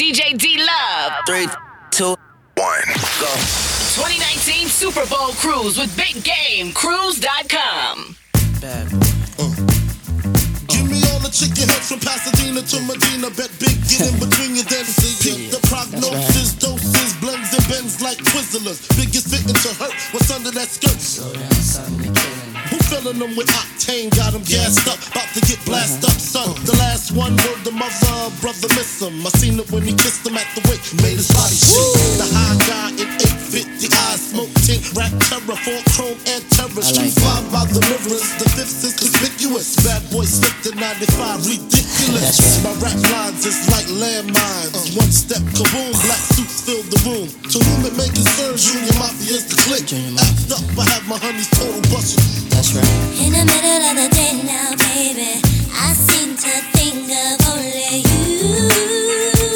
DJ D Love. Three, two, one, go. 2019 Super Bowl Cruise with Big Game, cruise.com. Bad. Uh. Give me all the chicken heads from Pasadena to Medina. Bet big, get in between your dances. Pick the prognosis, doses, blends and bends like Twizzlers. Biggest fit into hurt what's under that skirt. So down, Filling them with octane, got them gassed up. About to get blasted up, son. The last one, word the mother, brother miss him. I seen it when he kissed him at the wake, made his body shake. The high guy in 850, eyes smoke tint, rack terror, four chrome and terror. Street like by the mirrors, the fifth is conspicuous. Bad boy slipped in 95, ridiculous. My rap lines is like landmines. One step kaboom, black suits fill the room. To whom it may concern, Junior Mafia's the click. Act up, I have my honeys total bustin'. That's right. In the middle of the day now, baby, I seem to think of only you.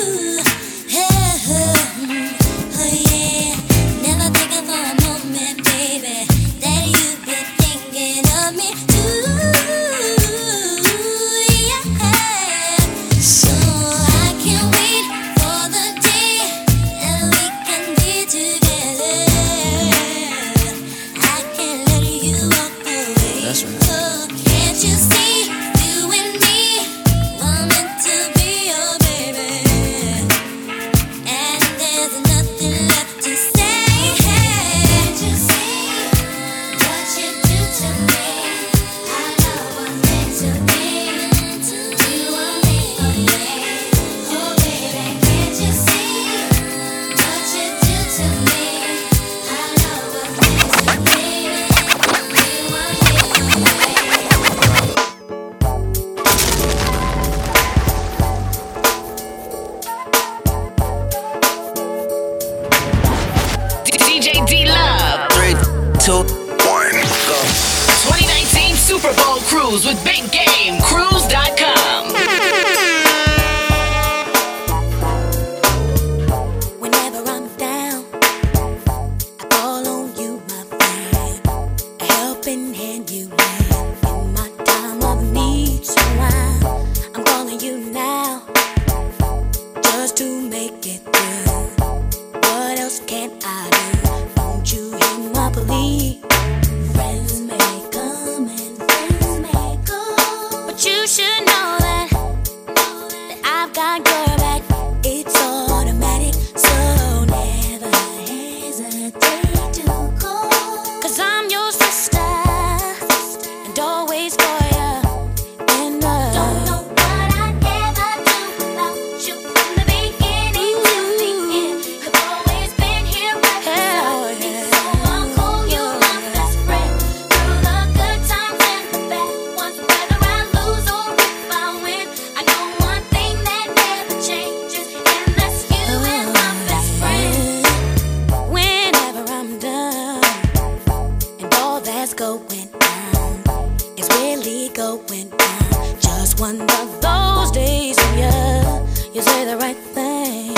going down. It's really going down. Just one of those days when you, you say the right thing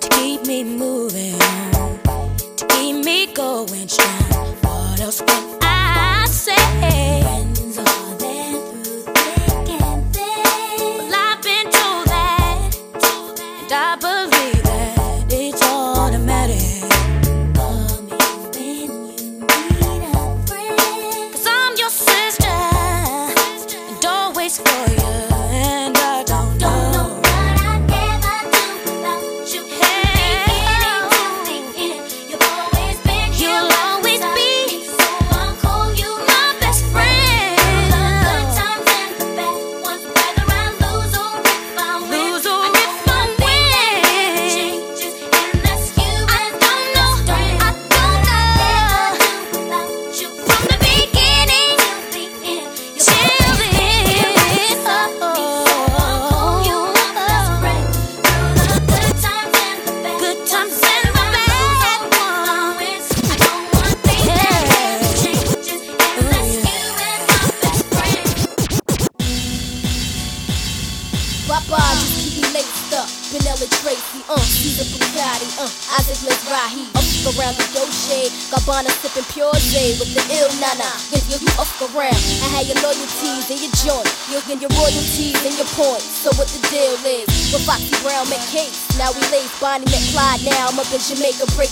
to keep me moving, to keep me going strong. What else can Jamaica breaking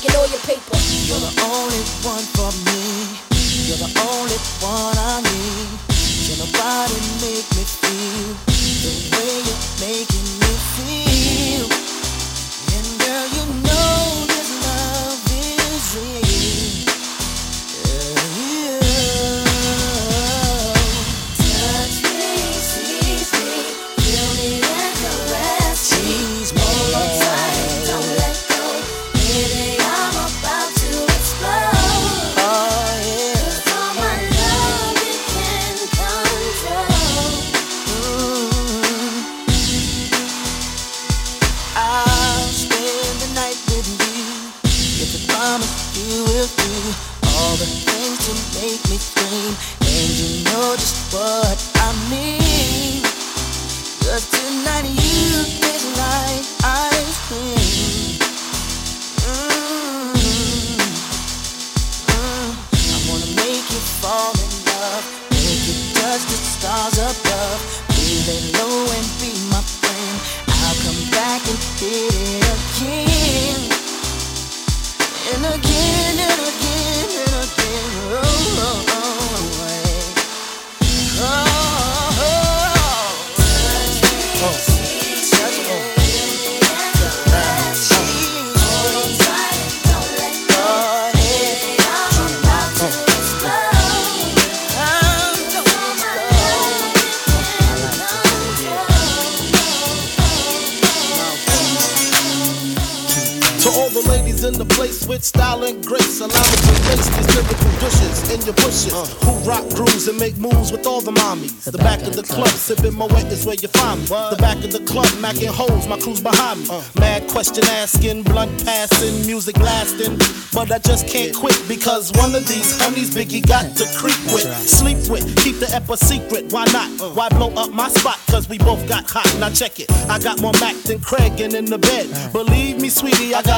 To all the ladies in the place with style and grace, allow me to taste these lyrical dishes in your bushes. Uh. Who rock grooves and make moves with all the mommies. The back of the club, sipping my wet is where you find me. The back of the club, macking holes, my crew's behind me. Uh. Mad question asking, blunt passing, music lasting. But I just can't quit because one of these honeys Biggie got to creep with, sleep with, keep the ep a secret. Why not? Uh. Why blow up my spot? Cause we both got hot. Now check it. I got more Mac than Craig and in the bed. Believe me, sweetie, I got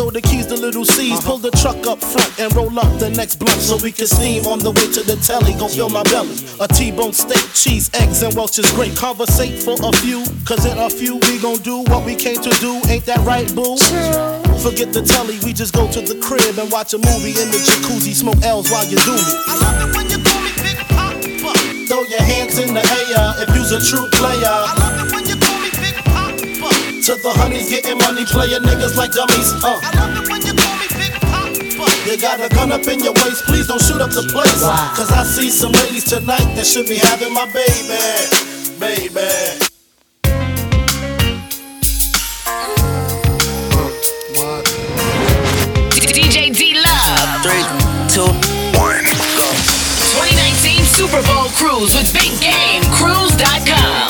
throw the keys to Lil' Cease. Uh-huh. Pull the truck up front and roll up the next blunt so we can steam on the way to the telly. Gon' fill my belly. A T-bone steak, cheese, eggs, and Welch's grape. Conversate for a few, cause in a few we gon' do what we came to do. Ain't that right, boo? Forget the telly, we just go to the crib and watch a movie in the jacuzzi. Smoke L's while you do me. I love it when you call me Big Poppa. Throw your hands in the air if you's a true player. To the honeys getting money, playing niggas like dummies. Uh. I love it when you call me Big Poppa. You got a gun up in your waist, please don't shoot up the place. Cause I see some ladies tonight that should be having my baby. Baby. DJ D Love. Three, two, one, go. 2019 Super Bowl Cruise with Big Game. Cruise.com.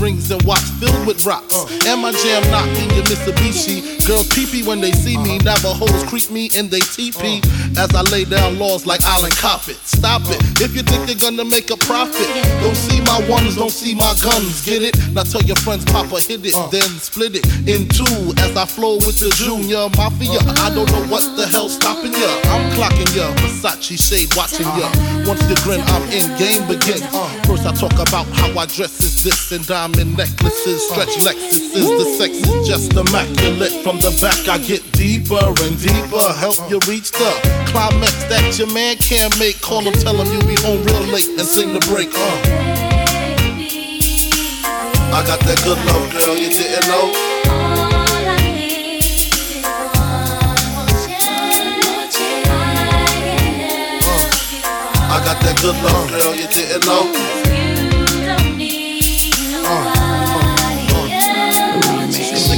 Rings and watch filled with rocks. And my jam knocking your Mitsubishi. Girls peepee when they see me. Navajos creep me and they teepee. As I lay down laws like Island Coppet. Stop it. If you think you're gonna make a profit, don't see my ones, don't see my guns. Get it? Now tell your friends, Papa hit it, then split it in two as I flow with the Junior Mafia. I don't know what the hell's stopping ya. I'm clocking ya, Versace shade watching ya. Once you grin, I'm in game begin. First I talk about how I dress is this and diamond necklaces, stretch Lexuses. The sex is just immaculate. From the back I get deeper and deeper. Help you reach the climax that your man can't make. Call him, tell him you'll be home real late and sing the break. Uh. I got that good love, girl, you didn't know. I got that good love, girl, you didn't know.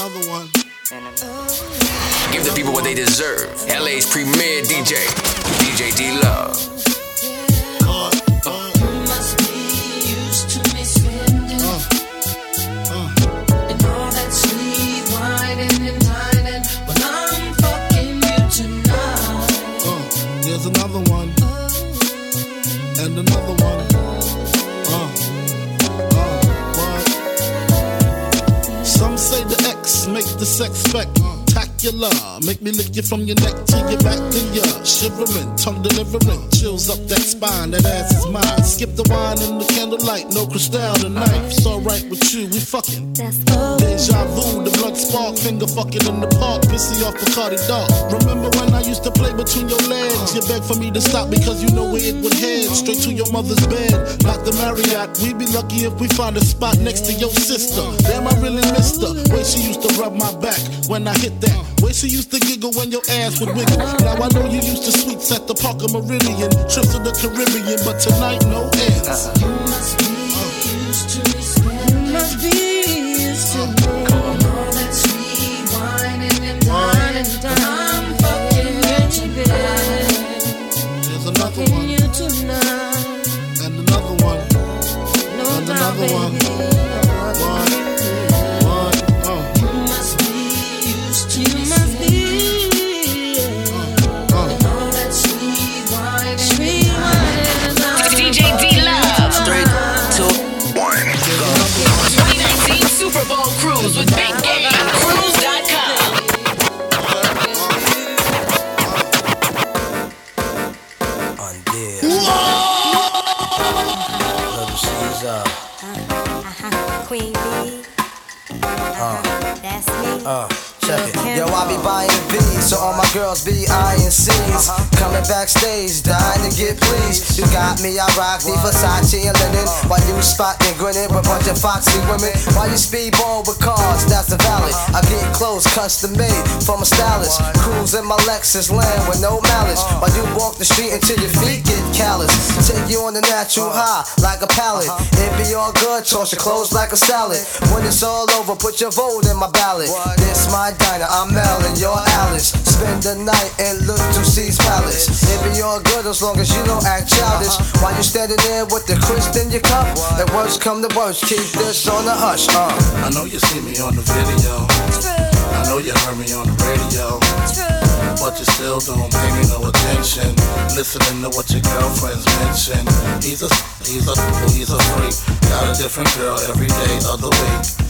Another one. Give the people what they deserve. LA's premier DJ, DJ D Love. Uh, there's another one. And another one. The sex spectacular. Make me lick you from your neck to your back to your shivering, tongue delivering, chills up that spine. That ass is mine. Skip the wine and the candlelight, no crystal tonight. It's alright with you, we fucking. Deja vu, the blood spark, finger fucking in the park, pissy off Bacardi Dark. Remember when I used to play between your legs? You begged for me to stop because you know where it would head. Straight to your mother's bed, not the Marriott. We'd be lucky if we find a spot next to your sister. Damn, I really missed her. Way she used to rub my back when I hit that. Way she used to giggle when your ass would wiggle. Now I know you used to suites at the Parker Meridien, trips to the Caribbean, but tonight no ends. There's another one. And another one. And another one. One. One. Uh, I be buying B's, so all my girls be I and C's. Coming backstage, dying to get pleased. You got me, I rock the Versace and linen. While you spotting, grinning with a bunch of foxy women. While you speedball with cars, that's the valley. I get clothes custom made from a stylist. Cruise in my Lexus land with no malice. While you walk the street until your feet get callous. Take you on the natural high like a pallet. It be all good, toss your clothes like a salad. When it's all over, put your vote in my ballot. This my diner, I'm Mel and you're Alice. Spend the night and Look to C's palace. It be all good as long as you don't act childish. While you standing there with the crisp in your cup, the worst come the worst, keep this on the hush. Uh. I know you see me on the video. I know you heard me on the radio. But you still don't pay me no attention. Listening to what your girlfriends mention. He's a, he's a, he's a freak. Got a different girl every day of the week.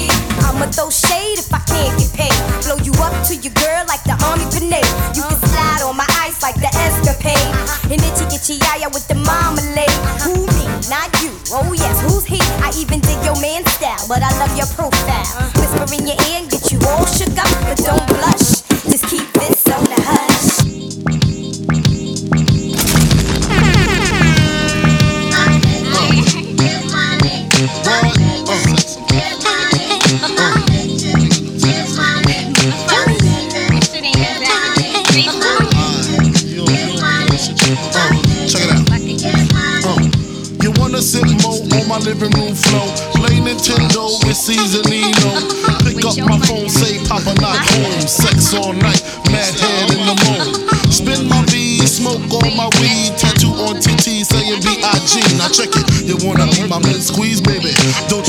I'ma throw shade if I can't get paid. Blow you up to your girl like the army grenade. You can slide on my ice like the escapade. And itchy itchy yaya with the marmalade. Who me? Not you. Oh yes, who's he? I even dig your man style, but I love your profile. Whisper in your ear and get you all shook up, but don't blush. Just keep this on the hush. On my living room floor? Play Nintendo with Seasonino. Pick up my phone, say Papa not home. Sex all night, mad head in the moon. Spin my V, smoke on my weed. Tattoo on TT saying B.I.G. Now check it. You wanna be my man squeeze, baby? Don't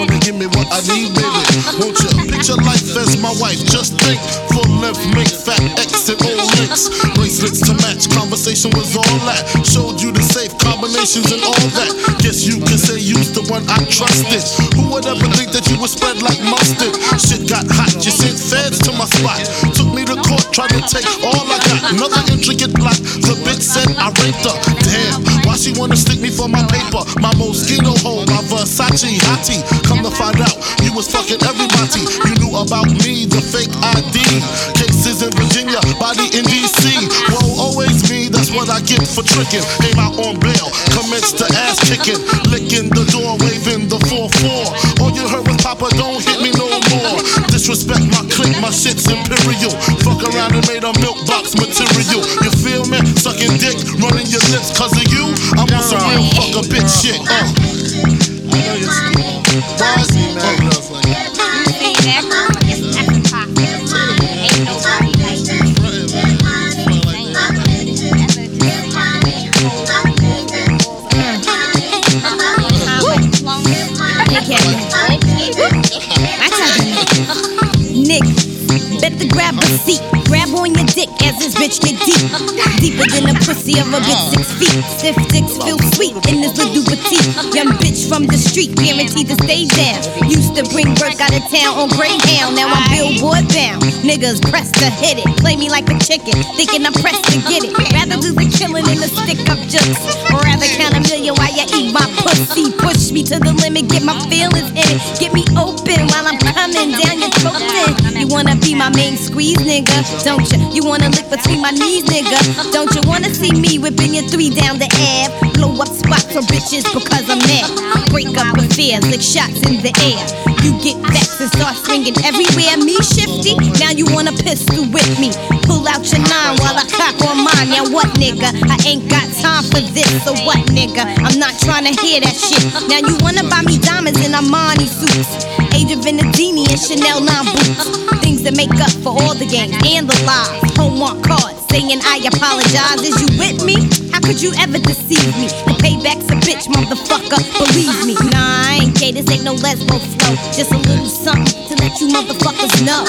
wanna give me what I need, baby? Won't you? Picture life as my wife. Just think, full length, make fat and O links. Bracelets to match. Conversation was all that. Showed you the safe combinations and all that. Guess you can say you's the one I trusted. Who would ever think that you would spread like mustard? Shit got hot. You sent feds to my spot. Took me to court, tried to take all I got. Another intricate plot. The bitch said I raped her. Damn, why she wanna stick me for my paper? My my Versace hottie. Come to find out, you was fucking everybody. You knew about me, the fake ID. Cases in Virginia, body in DC. Whoa, always me, that's what I get for tricking. Came out on bail, commenced to ass kicking. Licking the door, waving the 4-4. All you heard was Papa, don't hit me no more. Disrespect my clique, my shit's imperial. Fuck around and made a milk box material. You feel me? Sucking dick, running your lips cause of you. I'm on some real fuck a bitch shit. Uh. Better grab a seat. Grab on your dick as this bitch get deep. Deeper than the pussy of a bitch six feet. Stiff dicks feel sweet in this little petite. Young bitch from the street, guaranteed to stay down. Used to bring work out of town on Greyhound. Now I'm billboard bound. Niggas press to hit it. Play me like a chicken, thinking I'm pressed to get it. Rather do the killing than the stick up jokes. Or rather count a million while you eat my pussy. Push me to the limit, get my feelings in it. Get me open while I'm coming down your throat. You wanna be my main squeeze, nigga? Don't you? You wanna lick between my knees, nigga? Don't you wanna see me whipping your three down the ab? Blow up spots for bitches because I'm mad. Break up affairs like shots in the air. You get vexed and start swinging everywhere. Me shifty, now you wanna pistol with me. Pull out your nine while I cock on mine. Now what, nigga? I ain't got time for this. So what, nigga? I'm not trying to hear that shit. Now you wanna buy me diamonds in Armani suits. Adrienne Vittadini and Chanel 9 boots. Things that make up for all the games and the lies. Hallmark cards saying I apologize. Is you with me? How could you ever deceive me? The payback's a bitch, motherfucker. Believe me. Nah, I ain't gay. This ain't no lesbo flow. Just a little something to let you motherfuckers know.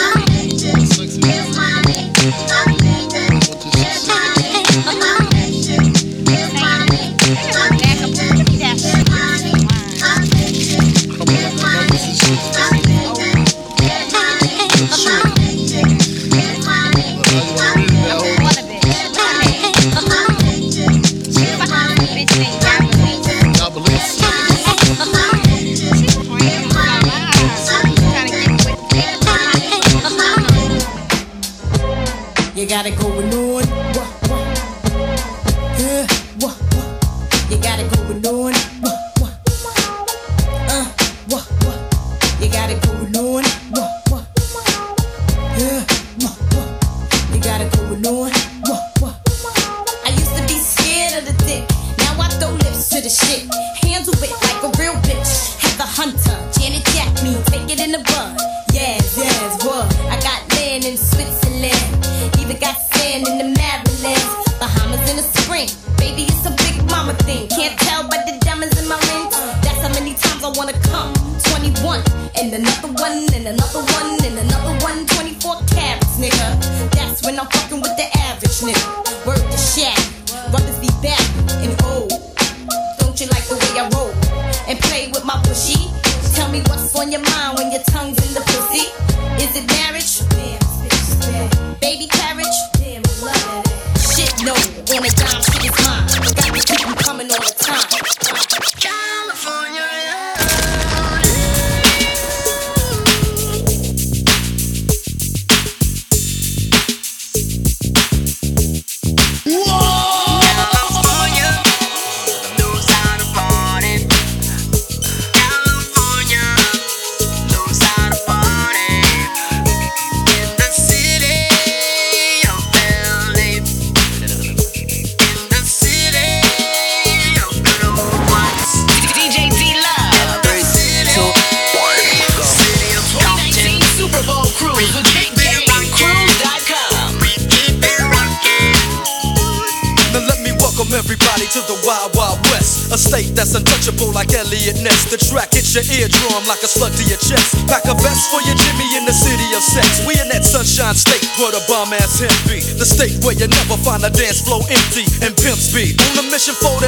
passionate find a dance floor empty and pimp speed. On a mission for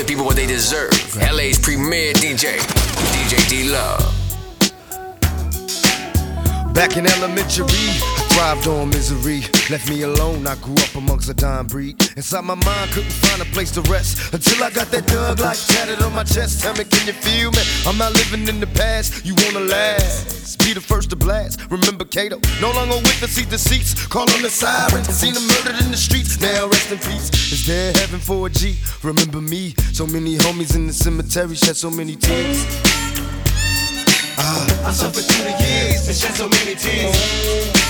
the people what they deserve. Right. LA's premier DJ, DJ D Love. Back in elementary Thrived on misery, left me alone. I grew up amongst a dime breed. Inside my mind, couldn't find a place to rest until I got that dug like tatted on my chest. Tell me, can you feel me? I'm not living in the past. You wanna last? Be the first to blast. Remember Kato? No longer witness, see deceits. Call on the sirens. Seen them murdered in the streets. Now rest in peace. Is there heaven for a G? Remember me? So many homies in the cemetery shed so many tears. Ah. I suffered through the years and shed so many tears.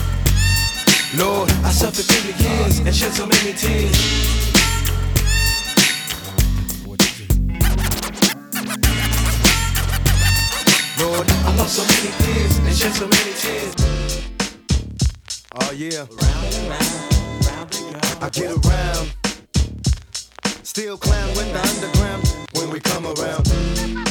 Lord, I suffered through the years and shed so many tears. Lord, I lost so many peers and shed so many tears. oh yeah. Round and round, round and round. I get around. Still clown with the underground when we come around.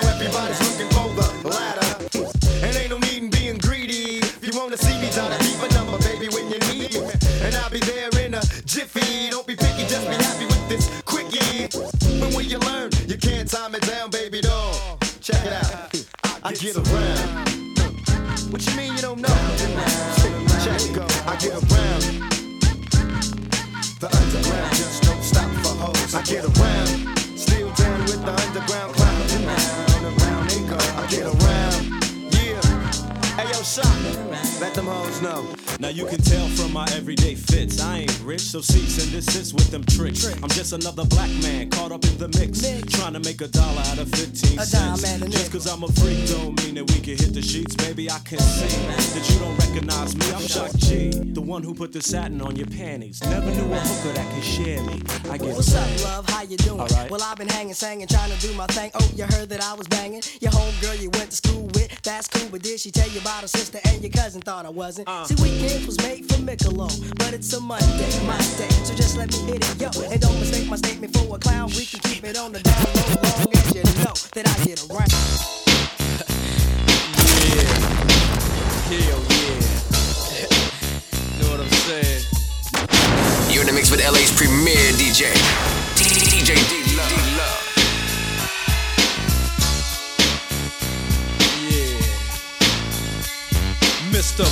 Now everybody's looking for the ladder. And ain't no need in being greedy. If you wanna see me, try to keep a number, baby, when you need me. And I'll be there in a jiffy. Don't be picky, just be happy with this quickie. But when you learn, you can't time it down, baby doll. Check it out. I get around. What you mean you don't know? Check it go. I get around. The underground just don't stop for hoes. I get around. Still down with the underground clown. I get around. Yeah. Hey yo, shot. Let them hoes know. Now you can tell from my everyday fits. I ain't rich, so cease and desist with them tricks. I'm just another black man caught up in the mix. Trying to make a dollar out of 15 A cents. a Just cause I'm a freak don't mean that we can hit the sheets. Baby, I can see that you don't recognize me. I'm Shock G, the one who put the satin on your panties. Never knew a hooker that could share me. I get What's up, love? How you doing? Alright. Well, I've been hanging, singing, trying to do my thing. Oh, you heard that I was banging? Your homegirl you went to school with, that's cool. But did she tell you about her sister and your cousin? Thought I wasn't. Uh. See, weekends was made for Michelob, but it's a Monday, my day. So just let me hit it, yo. And don't mistake my statement for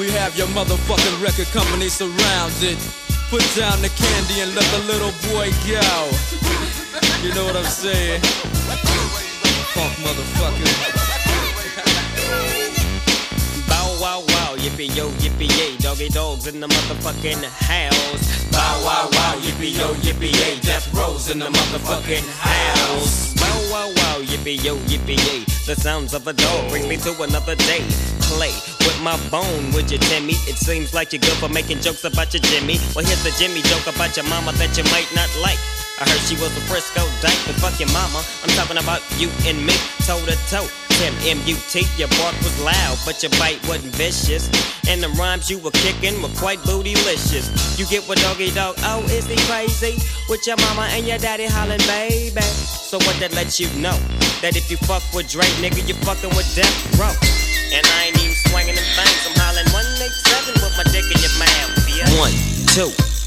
We have your motherfucking record company surrounded. Put down the candy and let the little boy go. You know what I'm saying? Funk motherfucker. Bow wow wow, yippee yo, yippee yay, doggy dogs in the motherfucking house. Bow wow wow, yippee yo, yippee yay, death rows in the motherfucking house. Bow wow wow, yippee yo, yippee yay, the sounds of a dog bring me to another day. Play with my bone, would you, Timmy? It seems like you're good for making jokes about your Jimmy. Well, here's the Jimmy joke about your mama that you might not like. I heard she was a Frisco dyke, but fuck your mama. I'm talking about you and me, toe to toe. Tim M-U-T, your bark was loud, but your bite wasn't vicious. And the rhymes you were kicking were quite bootylicious. You get what Doggy Dogg, oh, is he crazy? With your mama and your daddy hollering, baby. So what that lets you know? That if you fuck with Dre, nigga, you fucking with Death Row. And I ain't even swinging them things, I'm hollering 187 with my dick in your mouth. One, two,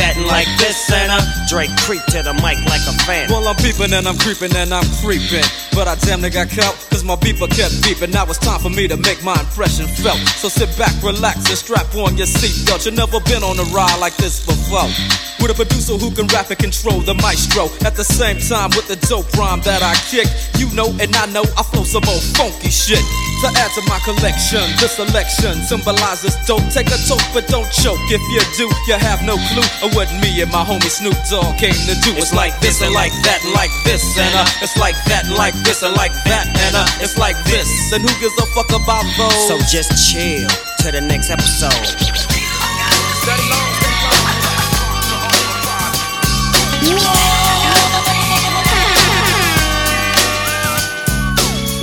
and like this and uh, Dre creep to the mic like a fan. Well, I'm peeping and I'm creeping and I'm creeping. But I damn near got caught, cause my beeper kept beeping. Now it's time for me to make my impression felt. So sit back, relax, and strap on your seatbelt. You've never been on a ride like this before. With a producer who can rap and control the maestro. At the same time, with the dope rhyme that I kick. You know, and I know I flow some old funky shit. To add to my collection, this selection symbolizes dope. Take a toke, but don't choke. If you do, you have no clue of what me and my homie Snoop Dogg came to do. It's like this and like that and like this and uh, it's like that and like this and like that and uh, it's like this. And who gives a fuck about those? So just chill to the next episode.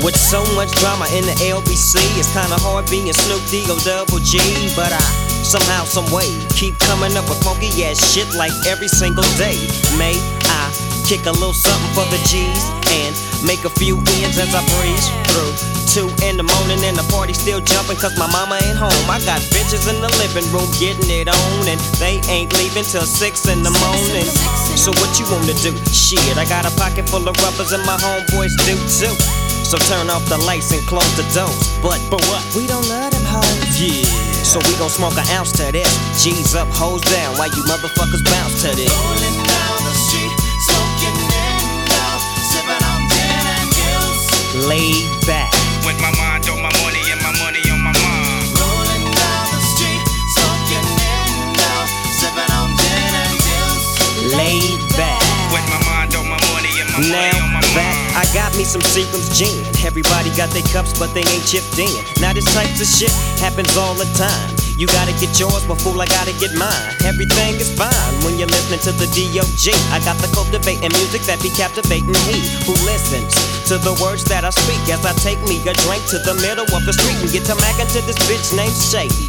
With so much drama in the LBC, it's kinda hard being Snoop D O double G. But I somehow, some way, keep coming up with funky ass shit like every single day. May I kick a little something for the G's and make a few ends as I breeze through. Two in the morning and the party still jumping cause my mama ain't home. I got bitches in the living room getting it on and they ain't leaving till six in the morning. So what you wanna do? Shit, I got a pocket full of rubbers and my homeboys do too. So turn off the lights and close the doors. But but what? We don't love them hoes. Yeah. So we gon' smoke an ounce to this. G's up, hoes down. While you motherfuckers bounce to this. Rolling down the street, smoking in sipping on gin and juice. Laid back. With my mind on my money and my money on my mind. Rolling down the street, smoking in sipping on gin and juice. Laid back. With my mind on my money and my money Now on got me some Seagram's gin. Everybody got their cups, but they ain't chipped in. Now this type of shit happens all the time. You gotta get yours, but fool, I gotta get mine. Everything is fine when you're listening to the D.O.G. I got the cultivating music that be captivating he who listens to the words that I speak as I take me a drink to the middle of the street and get to mackin' to this bitch named Shady.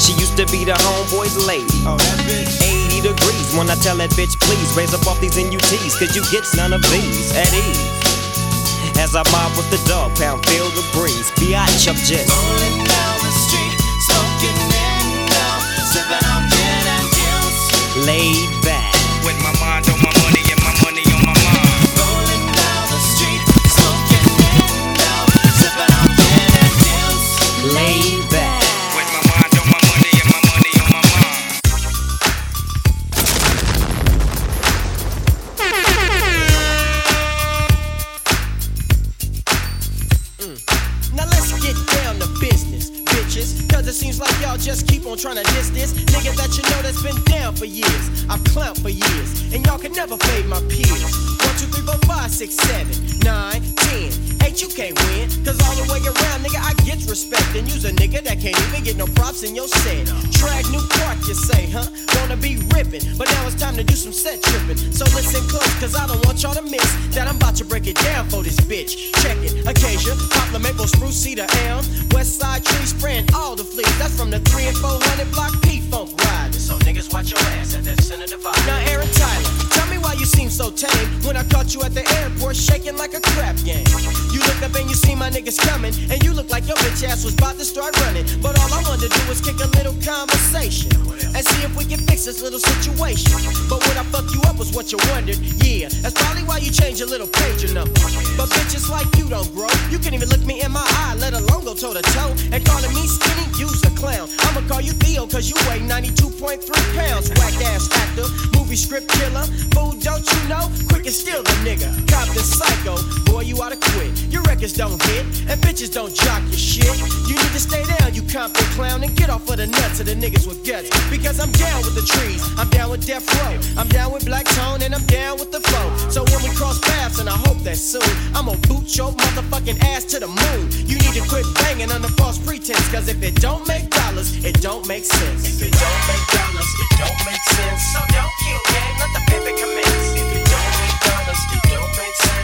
She used to be the homeboy's lady. 80 degrees when I tell that bitch, please raise up off these NUTs, cause you get none of these at ease. As I mob with the dog pound, feel the breeze. Biatch, I'm just Rolling down the street, smoking in sipping on gin and juice. laid back. Trying to diss this nigga that you know that's been down for years. I've clowned for years, and y'all can never fade my peers. One, two, three, four, five, six, seven, nine, ten. Eight, you can't win. Cause all the way around, nigga, I get respect. And you's a nigga that can't even get no props in your set. Drag new park, you say, huh? Wanna be ripping, but now it's time to do some set tripping. So listen close, cause I don't want y'all to miss that I'm about to break it down for this bitch. Check it, Acacia, poplar, maple, spruce, cedar, elm, west side tree spraying all the fleas. That's from the 3 and 400 block you at the airport shaking like a crap game. And you see my niggas coming, and you look like your bitch ass was about to start running. But all I wanted to do was kick a little conversation and see if we can fix this little situation. But what I fuck you up was what you wondered. Yeah, that's probably why you changed your little pager number. But bitches like you don't grow. You can't even look me in my eye, let alone go toe to toe. And calling me skinny, you's a clown. I'ma call you Theo, cause you weigh 92.3 pounds. Whack ass actor, movie script killer. Fool, don't you know? Quick and steal the nigga. Cop the psycho, boy, you oughta quit. Your records don't hit, and bitches don't jock your shit. You need to stay down, you Compton clown, and get off of the nuts of the niggas with guts. Because I'm down with the trees, I'm down with Death Row, I'm down with Black Tone, and I'm down with the flow. So when we cross paths, and I hope that soon, I'ma boot your motherfucking ass to the moon. You need to quit banging under false pretense, cause if it don't make dollars, it don't make sense. If it don't make dollars, it don't make sense. So don't kill gang, let the paper commence. If it don't make dollars, it don't make sense.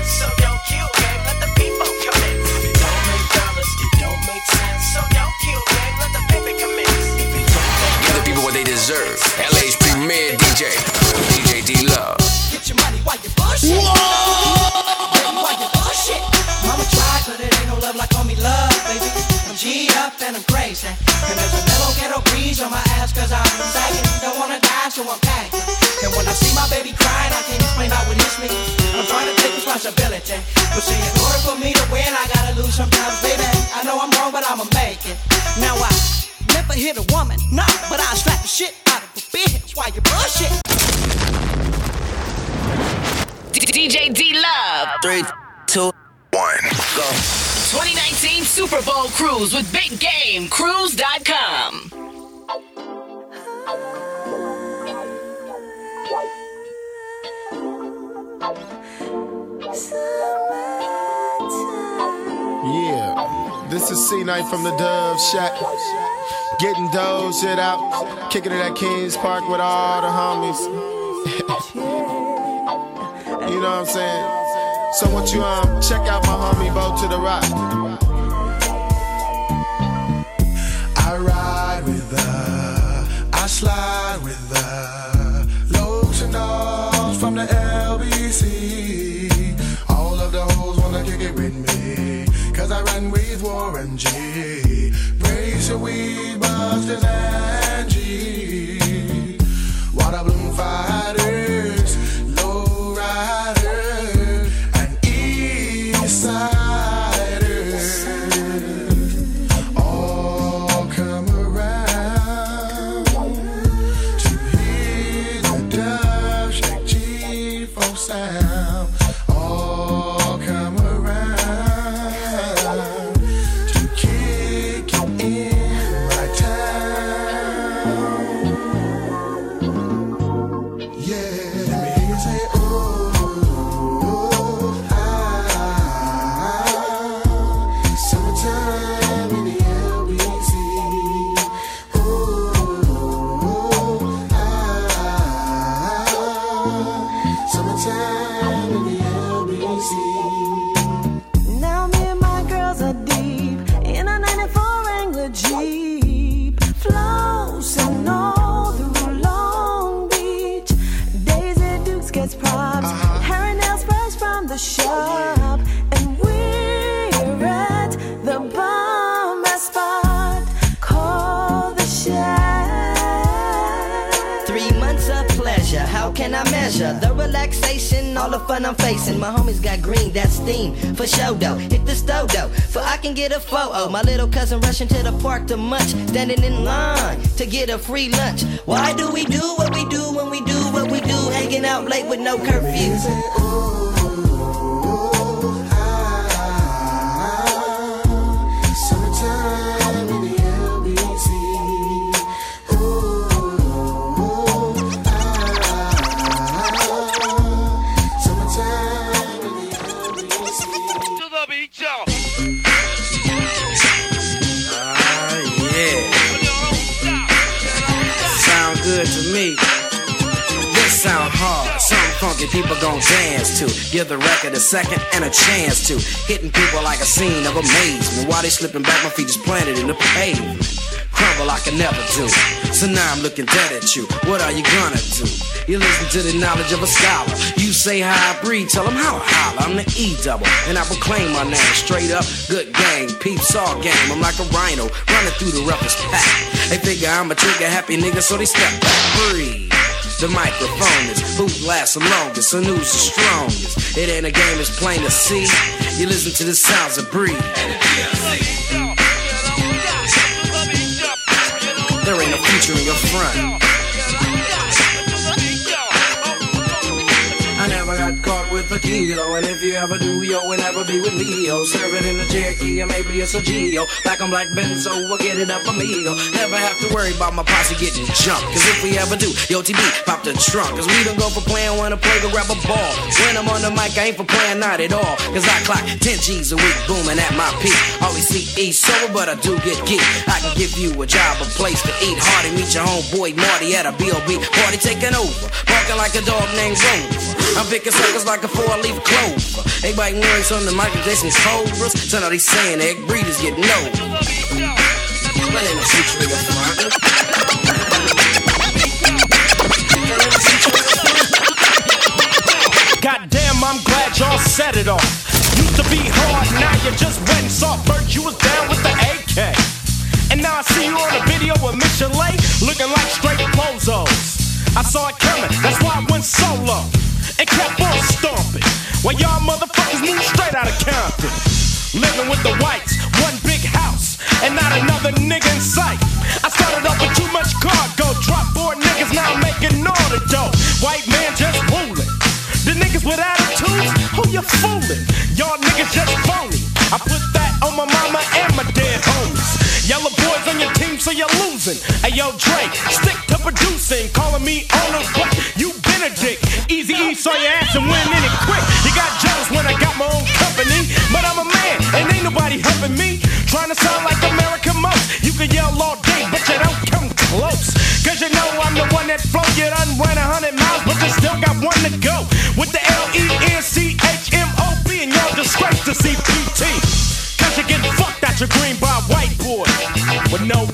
DJ, DJ D Love. Get your money while you bullshit. Baby, while you bullshit. Mama tried, but it ain't no love like homie love, baby. I'm G'd up and I'm crazy. And there's a mellow ghetto breeze on my ass cause I'm sagging. Don't wanna die, so I'm packing. And when I see my baby crying, I can't explain how it hits me. I'm trying to take responsibility. But see, in order for me to win, I gotta lose sometimes, baby. I know I'm wrong, but I'ma make it. Now I never hit a woman, nah, but I slap the shit out DJ D Love. Three, two, one, go. 2019 Super Bowl Cruise with Big Game. Cruise.com. Yeah, this is C-Knight from the Dove Shack. Getting dough shit out, kicking it at Kings Park with all the homies. you know what I'm saying? So what you um check out my homie Bo to the Rock. I ride with her, I slide with her. Lows and dogs from the LBC. All of the hoes wanna kick it with me. Cause I run with Warren G. Brace your weed busters G. Water balloon fighters, get a free lunch. Why do we do what we do when we do what we do? Hanging out late with no curfew. To. Give the record a second and a chance to. Hitting people like a scene of amazement. While they slipping back, my feet is planted in the pavement. Crumble like I can never do. So now I'm looking dead at you. What are you gonna do? You listen to the knowledge of a scholar. You say how I breathe, tell them how I holler. I'm the E double, and I proclaim my name straight up. Good gang, peeps all game. I'm like a rhino running through the roughest pack. They figure I'm a trigger happy nigga, so they step back. Breathe. The microphone is boot lasts the longest, The news is strongest. It ain't a game, it's plain to see. You listen to the sounds of breathe. There ain't no future in your front. Got caught with a kilo, and if you ever do, yo, will never be with me, yo. Serving in a Cherokee, or maybe it's a Geo. Black on black Benzo, we'll get it up amigo. Never have to worry about my posse getting jumped, cause if we ever do, yo, TB, pop the trunk, cause we don't go for playing when I play to grab a ball. When I'm on the mic, I ain't for playing, not at all, cause I clock 10 G's a week, booming at my peak. Always see E sober, but I do get geek. I can give you a job, a place to eat. Hardy, meet your homeboy Marty at a B.O.B. Party taking over, barking like a dog named Rover. I'm picking suckers like a four-leaf clover. Biting words on the Michael Jackson's cobras. So now they saying egg breeders get no. Goddamn, I'm glad y'all set it off. Used to be hard, now you just went soft. First you was down with the AK. And now I see you on a video with Lay, looking like straight bozos. I saw it coming, that's why I went solo. And kept on stomping. While y'all motherfuckers moved straight out of Compton. Living with the whites, one big house, and not another nigga in sight. I started off with too much cargo, drop four niggas, now making all the dough. White man just ruling. The niggas with attitudes, who you fooling? Y'all niggas just phony. I put that on my mama and my dead homies. Yellow boys on your team, so you're losing. Hey yo, Dre, stick to producing, calling me but you Benedict. Eazy E saw your ass and went in it quick. You got jealous when I got my own company, but I'm a man and ain't nobody helping me. Trying to sound like America most. You can yell all day, but you don't come close. Cause you know I'm the one that flow. You done ran a hundred miles, but you still got one to go. With the L-E-N-C-H-M-O-B and y'all disgrace to CPT. Cause you get fucked out your green by white boy with no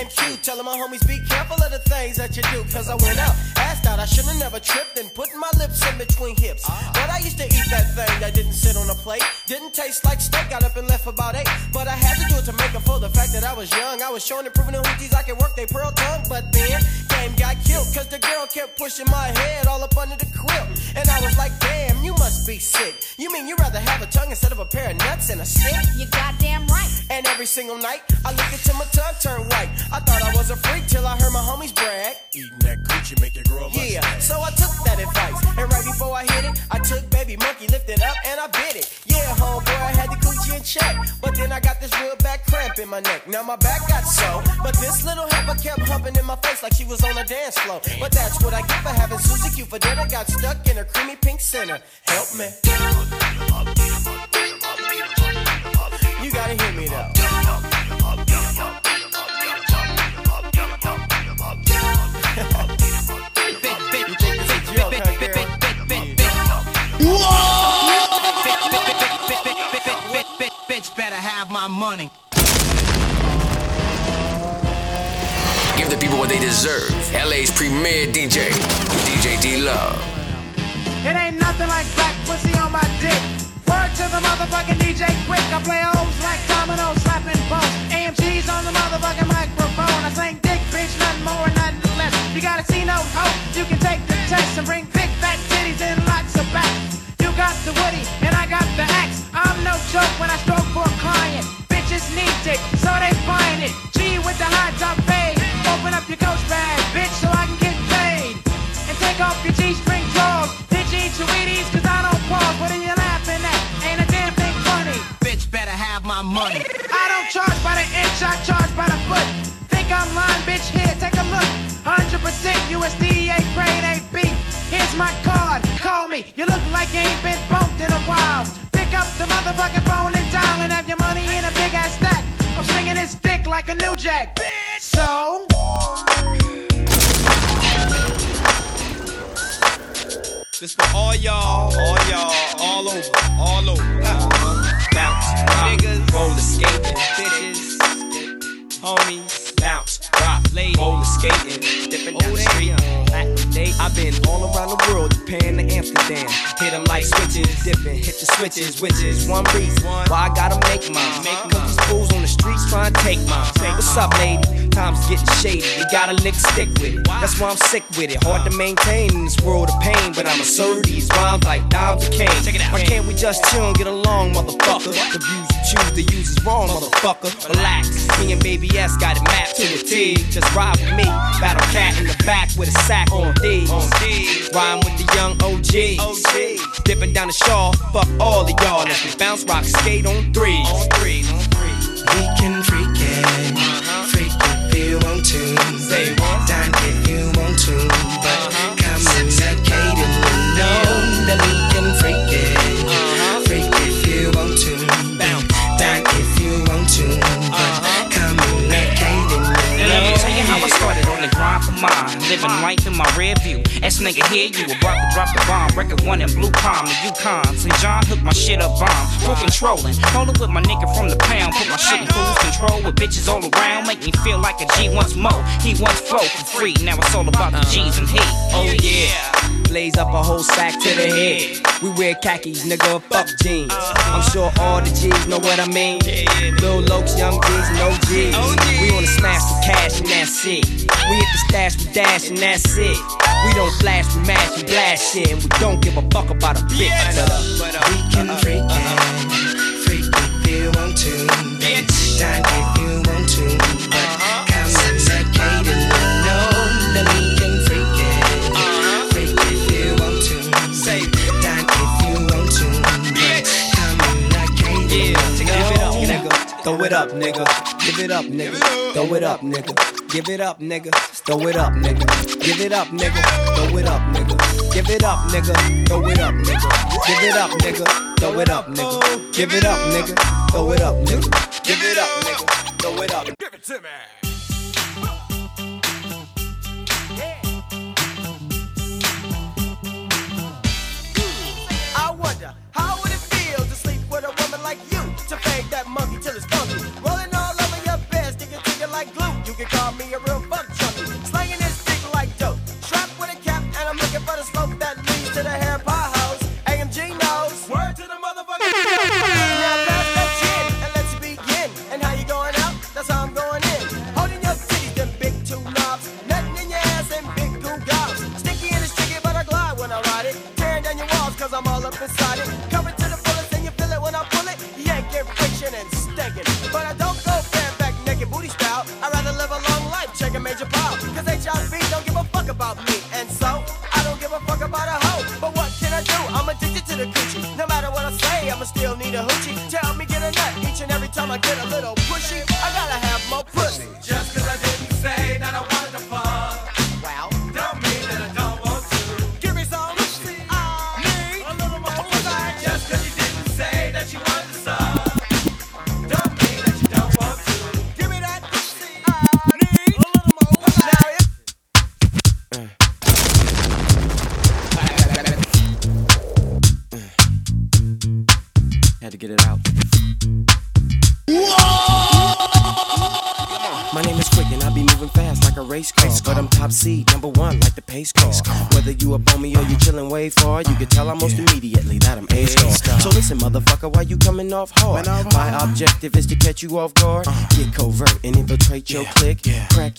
named Q. Telling my homies be careful of the things that you do. Cause I went out, asked out, I should've never tripped and put my lips in between hips. But I used to eat that thing that didn't sit on a plate. Didn't taste like steak, got up and left about eight. But I had to do it to make up for the fact that I was young. I was showing and proving the hooties I could work they pearl tongue. But then, game got killed, cause the girl kept pushing my head all up under the quilt. And I was like, damn, you must be sick. You mean you'd rather have a tongue instead of a pair of nuts and a stick? You goddamn right. And every single night, I look until my tongue turn white. I thought I was a freak till I heard my homies brag. Eating that coochie make you grow up. Yeah, so I took that advice. And right before I hit it, I took baby monkey, lifted up, and I bit it. Yeah, homeboy, I had the coochie in check. But then I got this real bad cramp in my neck. Now my back got so. But this little heifer kept humping in my face like she was on a dance floor. But that's what I get for having Susie Q for dinner. Got stuck in her creamy pink center. Help me. You gotta hear me though. Whoa! Bitch better have my money. Give the people what they deserve. LA's premier DJ, DJ D Love. It ain't nothing like black pussy on my dick. Word to the motherfucking DJ Quik. I play O's like dominoes, slapping bones. AMG's on the motherfucking microphone. I sing dick, bitch, nothing more, nothing less. You gotta see no hope. You can take the test and bring big fat titties and lots of backs. You got the woody and I got the axe. I'm no joke when I stroke for a client. Bitches need dick, so they find it. G with the high top fade. Open up your coach bag, bitch, so I can get paid. And take off your G-string drawers. Bitch, eat your Wheaties, cause I don't pause. What are you laughing at? Ain't a damn thing funny. Bitch better have my money. I don't charge by the inch, I charge by the foot. Think I'm lying, bitch, here, take a look. 100% USDA grade AB. Here's my card, call me. You look like you ain't been bumped in a while. Pick up the motherfucking phone and dial and have your money in a. I'm this dick like a new jack. So. This for all y'all, all y'all, all over, all over. Bounce, rock, roller skating, bitches, homies, bounce, rock, ladies, roller skating, dipping down the street. They, I've been all around the world, Japan to Amsterdam. Hit 'em like switches, dipping, hit the switches, which is one reason why I gotta make mine. Cause these fools on the streets trying to take mine. What's up, lady? Time's getting shady, you gotta lick stick with it. That's why I'm sick with it. Hard to maintain in this world of pain, but I'ma serve these rhymes like dimes of cane. Why can't we just chill and get along, motherfucker? The views you choose to use is wrong, motherfucker. Relax, me and Baby S got it mapped to a T. Just ride with me, battle cat in the back with a sack on D's. Rhyme with the young OGs. Dipping down the shaw, fuck all of y'all. Let's get bounce, rock, skate on threes. We can freak it, freak if you want to. Say what? Dine if you want to, but Nigga, here you about to drop the bomb. Record one in Blue Palm, the Yukon. St. John hooked my shit up bomb. Full controlling. Rolling with my nigga from the pound. Put my shit in cruise control with bitches all around. Make me feel like a G once more. He once flow for free. Now it's all about the G's and he. Oh yeah. Blaze up a whole sack to the head. We wear khakis, nigga, fuck jeans. I'm sure all the G's know what I mean. Lil Lokes, young G's, no OGs. We wanna smash with cash and that's it. We hit the stash with dash and that's it. We don't flash, we mash, we blast shit. And we don't give a fuck about a bitch. But, uh, We can freak it, freak if you want to. Dine Throw it up, nigga. Give it up, nigga. Throw it up, nigga. Give it up, nigga. Throw it up, nigga. Give it up, nigga. Throw it up, nigga. Give it up, nigga. Throw it up, nigga. Give it up, nigga. Throw it up, nigga. Give it up, nigga. Throw it up, nigga. Give it up, nigga. Throw it up. Give it to me. Is to catch you off guard,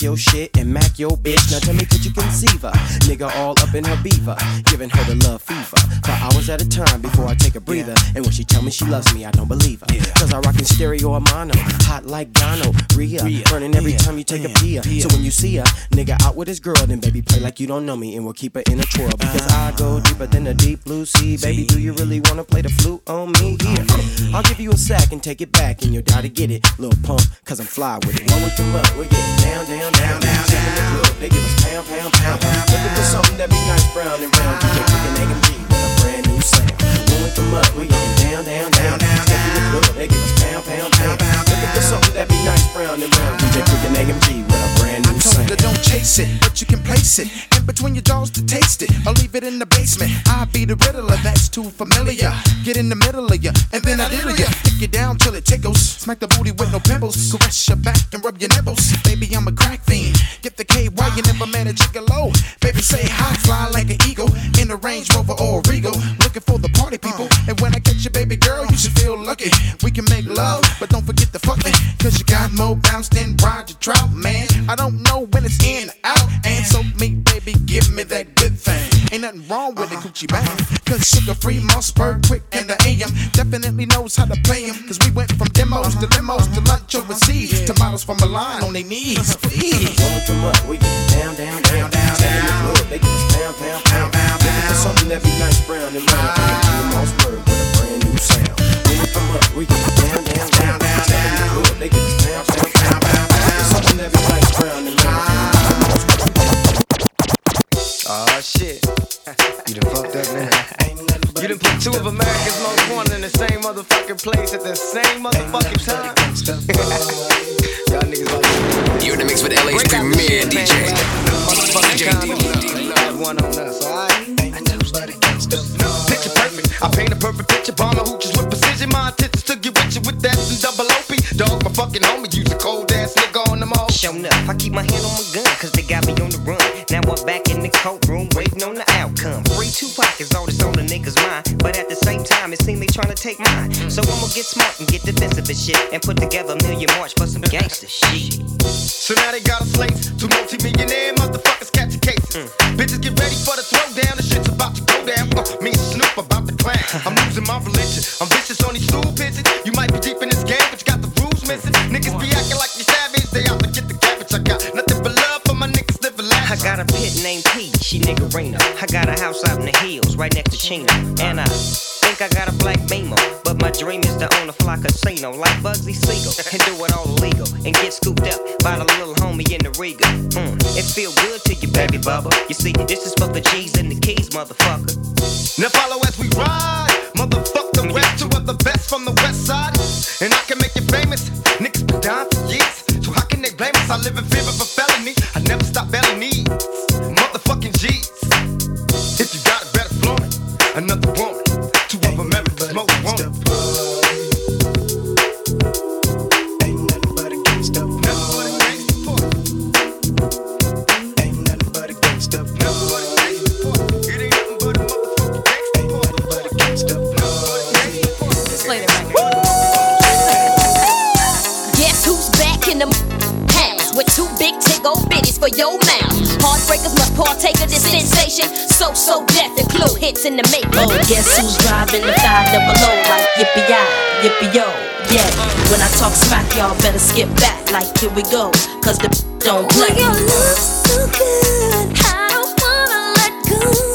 your shit and mac your bitch. Now tell me, could you conceive her? Nigga all up in her beaver, giving her the love fever for hours at a time before I take a breather. And when she tell me she loves me, I don't believe her. Cause I rockin' stereo or mono, hot like Gano, Rhea, burning every time you take a pee. So when you see her, nigga out with his girl, then baby play like you don't know me and we'll keep her in a twirl. Because I go uh-huh. deeper than the deep blue sea. Baby, do you really wanna play the flute on me? Here, I'll give you a sack and take it back, and you'll die to get it. Little pump, cause I'm fly with it. One with the muck, we're getting down, down, down, down, down. Club, they give us pound, pound, pound, pound. Looking for something that be nice, brown and round. DJ Quik and AMG with with the muck, we getting down, down, down, down. Step in the club, they give us pound, pound, pound, pound. Looking for something that be nice, brown and round. DJ Quik and AMG with a brand new told sound. her don't chase it, but you can place it in between your jaws to taste it, or leave it in the basement. I be the riddler, that's too familiar. Get in the middle of ya, and then I diddle you. Kick you down till it tickles. Smack the booty with no pimples. Caress your back and rub your nipples. Baby, I'm a crack fiend. Get the KY, why you never met a gigolo? Baby, say hi, fly like an eagle in a Range Rover or a Regal. Looking for the party people, and when I catch you, baby girl, you should feel lucky. We can make love, but don't forget to fuck me, cause you got more bounce than Roger Troutman. I don't know when it's in or out, and so me, baby, give me that good thing. Ain't nothing wrong with the coochie bang, cause sugar free, Mausberg, Quik, and the AM definitely knows how to play 'em. Cause we went from demos to limos to lunch overseas to models from Milan on their knees. Please. One with the muck, we getting down, down, down, down. The club, they give us pound, pound, pound, pound. Looking for something that be nice, brown and round. Bring it to the Mausberg with a brand new sound. One with the muck, we getting down, down, down, down. Step in the club, they give us pound, pound, pound, pound. Looking for something that be nice, brown and round. Oh ah, shit. You done fucked up now. You done put two of America's most wanted in the same motherfucking place at the same motherfucking time. Y'all niggas about You're in the mix with LA's premier DJ. DJ D. Love one on us, alright? Picture perfect. I paint a perfect picture. Bomb my hooches with precision. My intentions to get with you with that and double OP. Dog, my fucking homie. Use a cold ass nigga on them all. Show enough, I keep my hand on my gun, cause they got me on the run. Now I'm back in the courtroom, waiting on the outcome. Free two pockets, all this on the niggas' mind. But at the same time, it seems they tryna take mine. So I'ma get smart and get defensive and shit. And put together a million march for some gangster shit. So now they got a slate. Two multi-millionaire motherfuckers catch cases. Bitches get ready for the throwdown. The shit's about to go down. Uh, me and Snoop about to clan. I'm losing my religion. I'm vicious on these stool pigeons. You might be deep in this game, but missing. Niggas be acting like you savage. They out to get the cabbage. I got nothing but love for my niggas living I got a pit named P, she niggerina. I got a house out in the hills, right next to Chino. And I think I got a black beamer. But my dream is to own a fly casino like Bugsy Siegel. And do it all illegal. And get scooped up by the little homie in the Regal. Mm, it feel good to you, baby bubba. You see, this is for the G's and the keys, motherfucker. Now follow as we ride. Motherfuck the rest, two of the best from the west side. And I can make you famous. Niggas been down for years. So how can they blame us? I live in fear of a felony. I never stop belly needs. Motherfucking G's. If you got it, better flaunt it. Another woman. Guess who's back in the house with two big tick old bitties for your mouth? Heartbreakers must partake of this sensation. So so death and clue hits in the making. Oh, guess who's driving the five double O like yippee yi, yippee yo, yeah. When I talk smack, y'all better skip back like here we go. Cause the don't play. your love's so good, I don't wanna let go.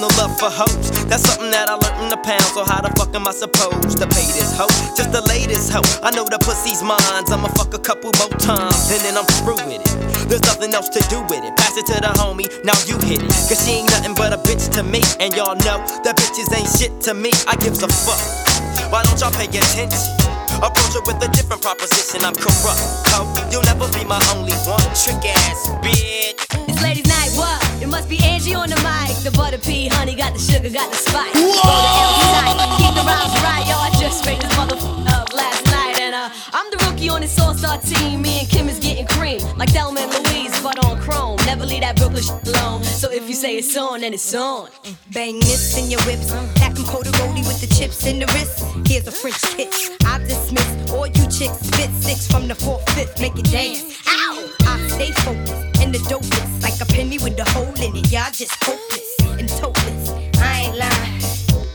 No love for hoes. That's something that I learned in the pound. So how the fuck am I supposed to pay this hoe? Just the latest hoe. I know the pussy's mine. I'ma fuck a couple more times and then I'm through with it. There's nothing else to do with it. Pass it to the homie. Now you hit it. Cause she ain't nothing but a bitch to me. And y'all know that bitches ain't shit to me. I gives a fuck. Why don't y'all pay attention? Approach it with a different proposition. I'm corrupt. Oh, you'll never be my only one. Trick ass bitch. The butter pea, honey, got the sugar, got the spice. Roll the keep the rhymes right, yo. I just straight this motherfucker up last night, and uh, I'm the rookie on this all-star team. Me and Kim is getting cream, like Thelma and Louise, but on chrome. Never leave that Brooklyn shit alone. So if you say it's on, then it's on. Bang this in your whips. 'em cold roadie with the chips in the wrist. Here's a French kiss. I dismiss all you chicks. Spit six from the fourth, fifth. Make it dance. Ow! I stay focused the dopest. Like a penny with a hole in it. Y'all just hopeless and topless. I ain't lying.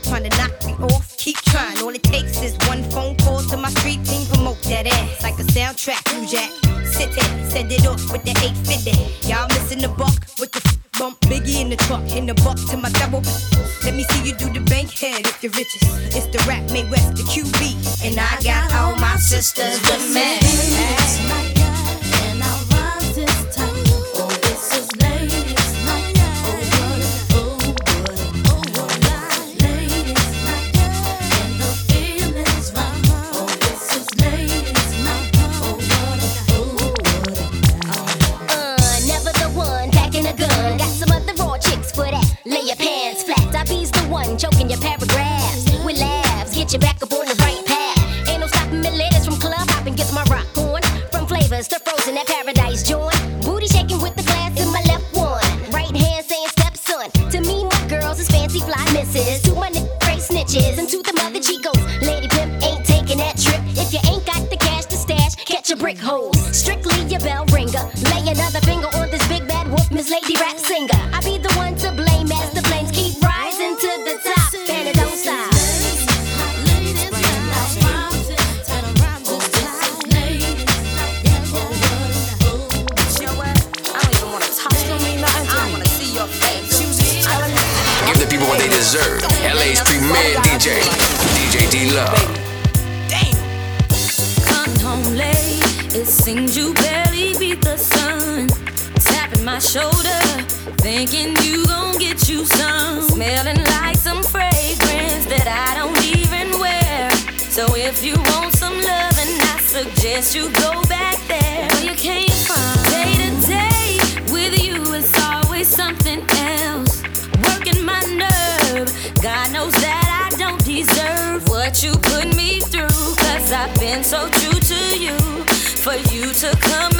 Trying to knock me off. Keep trying. All it takes is one phone call to my street team. Promote that ass like a soundtrack. You jack. Sit there. Send it off with the 850. Y'all missing the buck with the f- bump. Biggie in the truck. In the buck to my double. Let me see you do the bank head if you're riches. It's the rap made west, the QB. And I got all my sisters with me. Paragraphs. With laughs, get you back up on the right path. Ain't no stopping me, ladies from club hopping, gets my rock on. From flavors to frozen, at paradise joint. Booty shaking with the glass in my left one. Right hand saying stepson. To me, my girls is fancy fly misses. To my nigga, great snitches. And to the mother chicos, man DJ, DJ D Love. Damn. Come home late, it seems you barely beat the sun. Tapping my shoulder, thinking you gon' get you some. Smelling like some fragrance that I don't even wear. So if you want some loving, I suggest you go back there where you came from. Day to day with you, it's always something else. Working my nerve, God knows that deserve what you put me through. Cause I've been so true to you. For you to come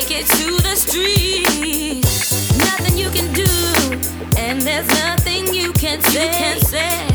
take it to the streets. Nothing you can do, and there's nothing you can say. You can say.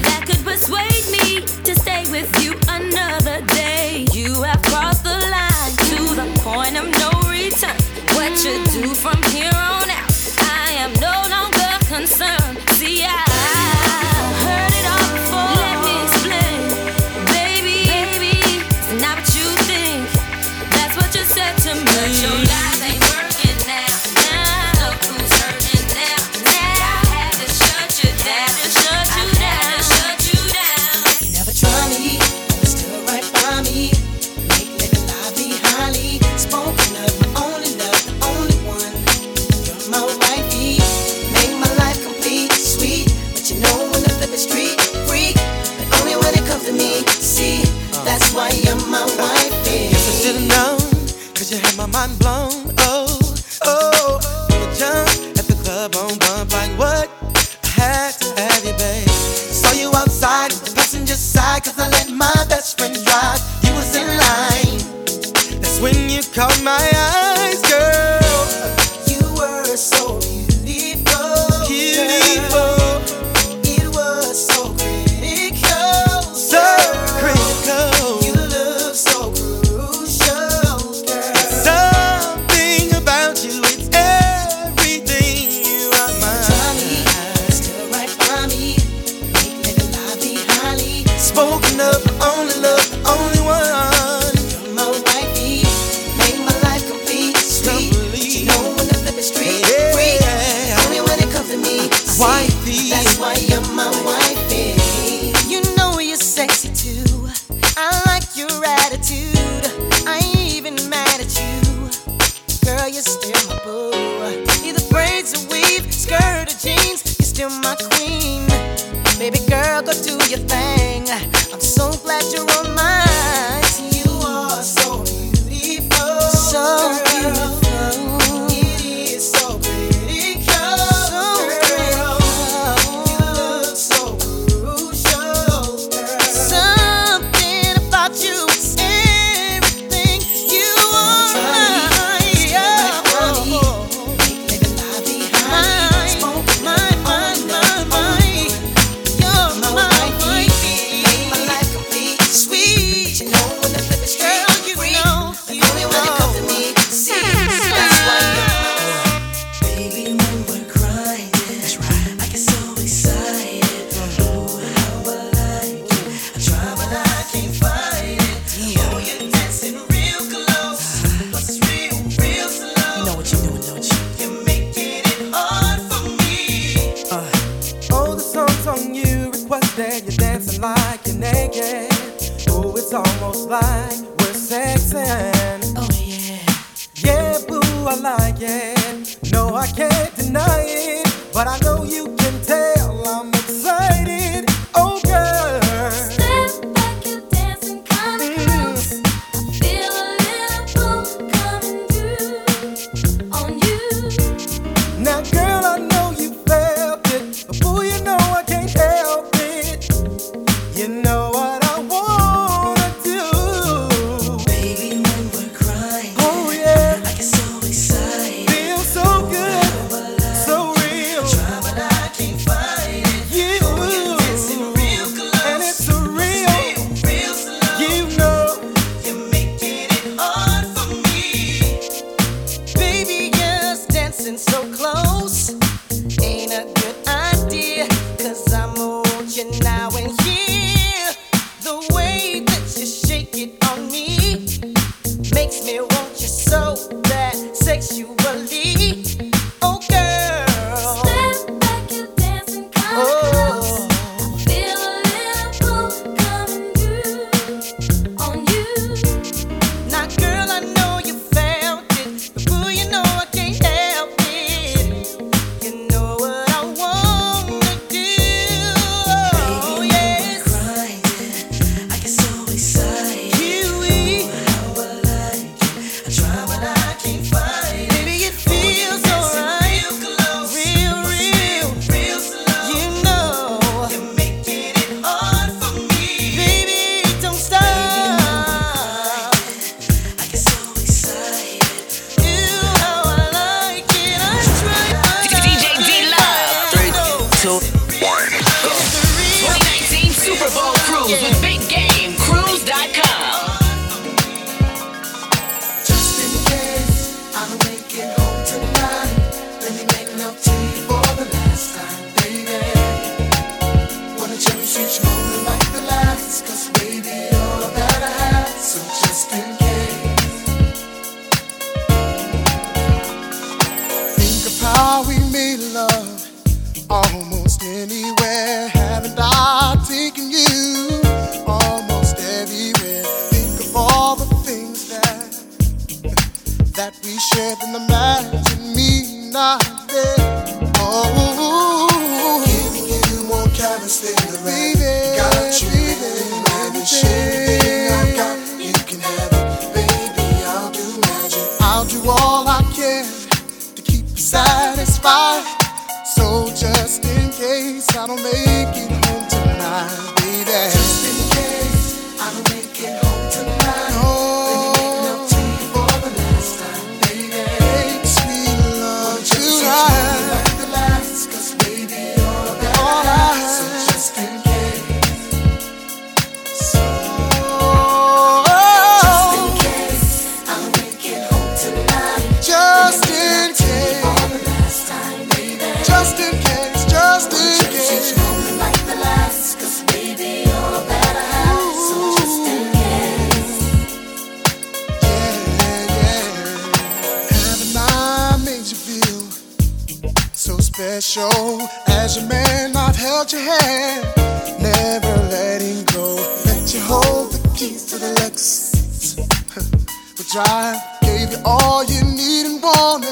again. Oh, it's almost like we're sexing. Oh, yeah. Yeah, boo, I like it. No, I can't deny it. But I know you show as a man I've held your hand, never letting go. Let you hold the keys to the Lexus. Which I gave you all you need and want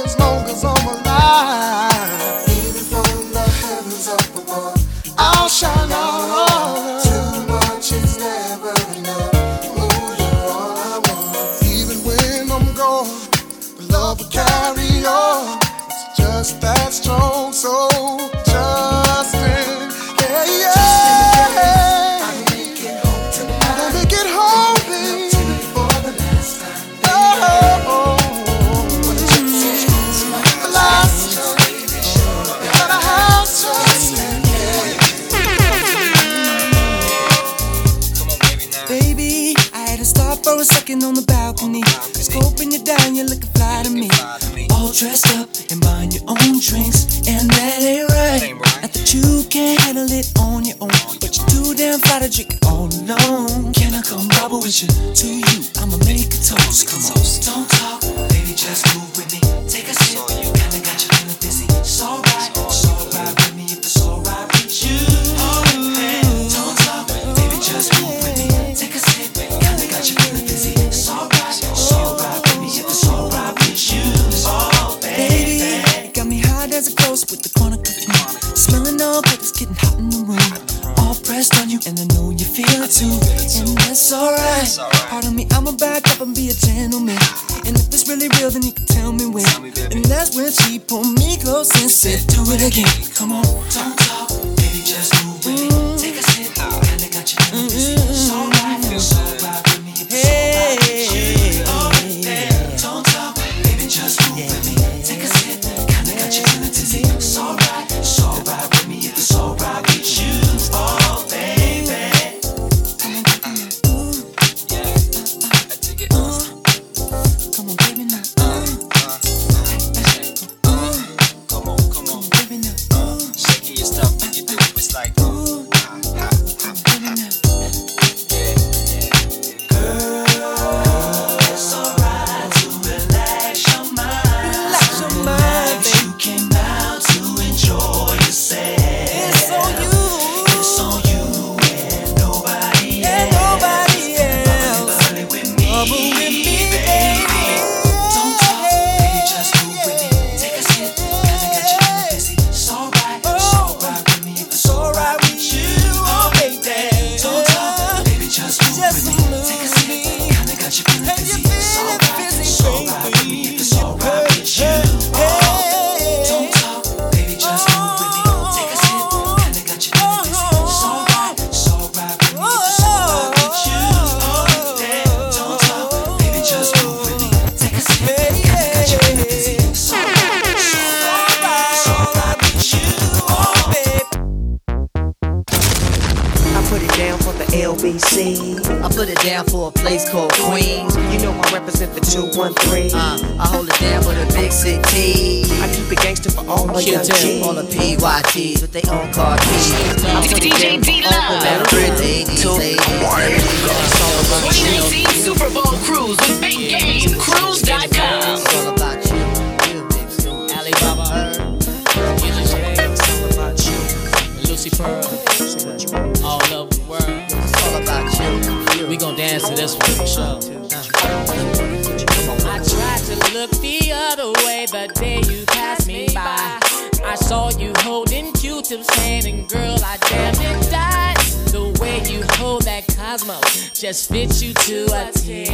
One, three, Uh, I hold it down for the big city. I keep it gangster for all my young All the PYTs with their own car keys. DJ D Love. Super Bowl Cruise with Big Game Cruise.com. It's all about you. Alibaba. Lucy Pearl. All over the world. It's all about you. We gon' dance to this one for sure. Uh. I tried to look the other way the day you passed me by. I saw you holding Q-tips hand and girl, I damn it died. The way you hold that Cosmo just fits you to a T.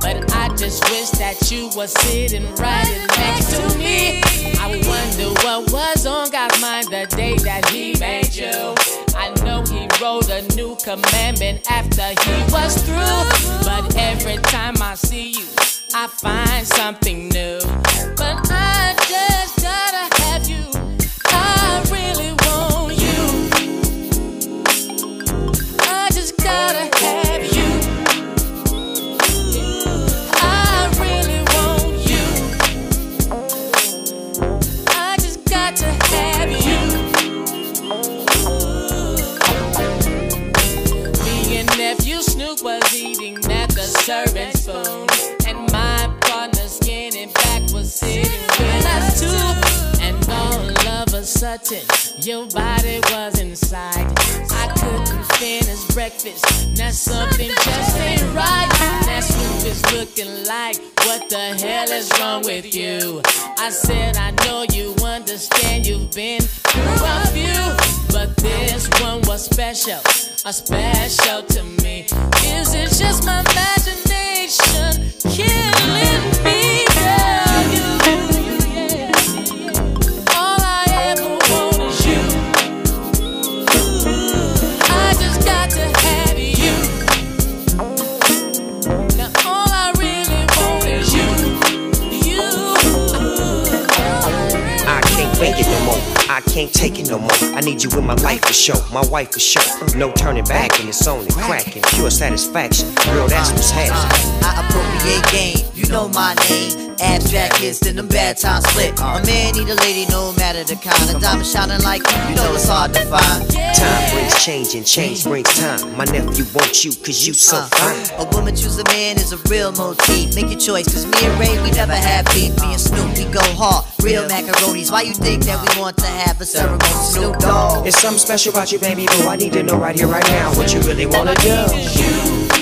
But I just wish that you were sitting right next to me. I wonder what was on God's mind the day that He made you. I know He wrote a new commandment after He was through. But every time I see you, I find something new. But I just gotta have you. I really want you. I just gotta have you. I really want you. I just got to have you. Me and nephew Snoop was eating at the serving spoon, a sudden, your body was inside. I couldn't finish breakfast. Now something just ain't right. That Snoop is looking like, what the hell is wrong with you? I said, I know you understand you've been through a few, but this one was special, a special to me. Is it just my imagination killing me, girl? Can't take it no more. I need you in my life for sure. My wife for sure. No turning back, and it's only cracking. Pure satisfaction. Girl, that's what's happening. I appropriate game, you know my name. Abstract kids, then them bad times split. A man need a lady, no matter the kind. A diamond shining like you, you know it's hard to find. Time brings change, and change brings time. My nephew wants you, cause you so uh-huh. fine. A woman choose a man is a real motif. Make your choice, cause me and Ray, we never have beef. Me and Snoop, we go hard. Real macaronis. Why you think that we want to have Snoop Dogg. There's something special about you, baby boo. I need to know right here, right now, what you really wanna do.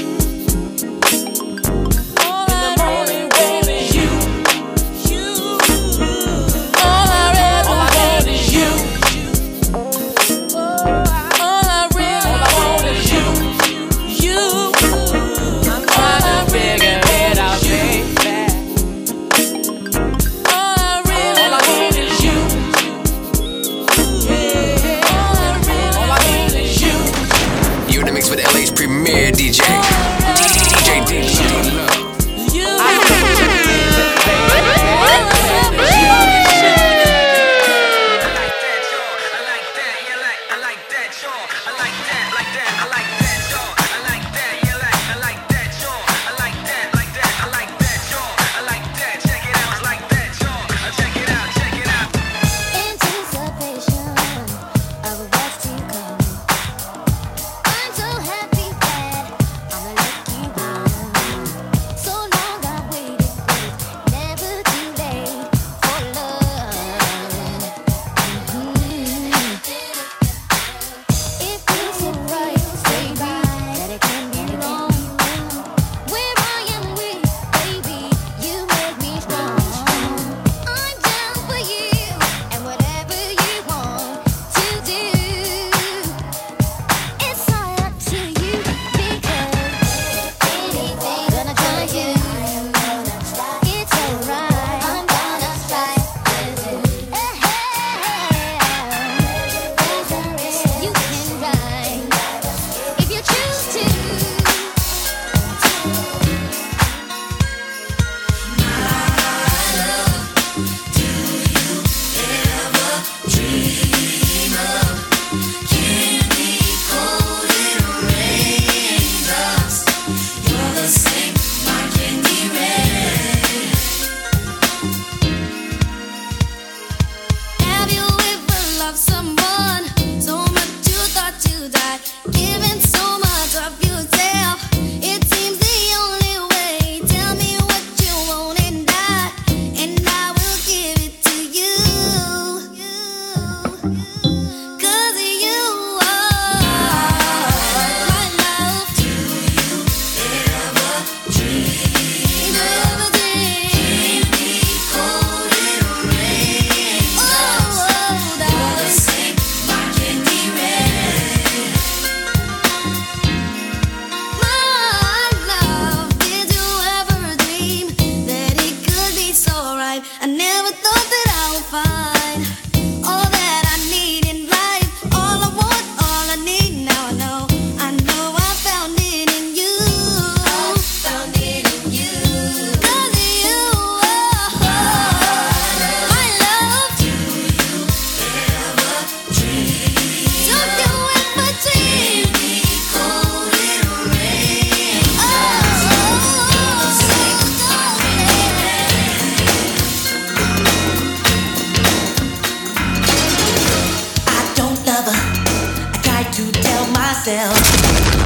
felt,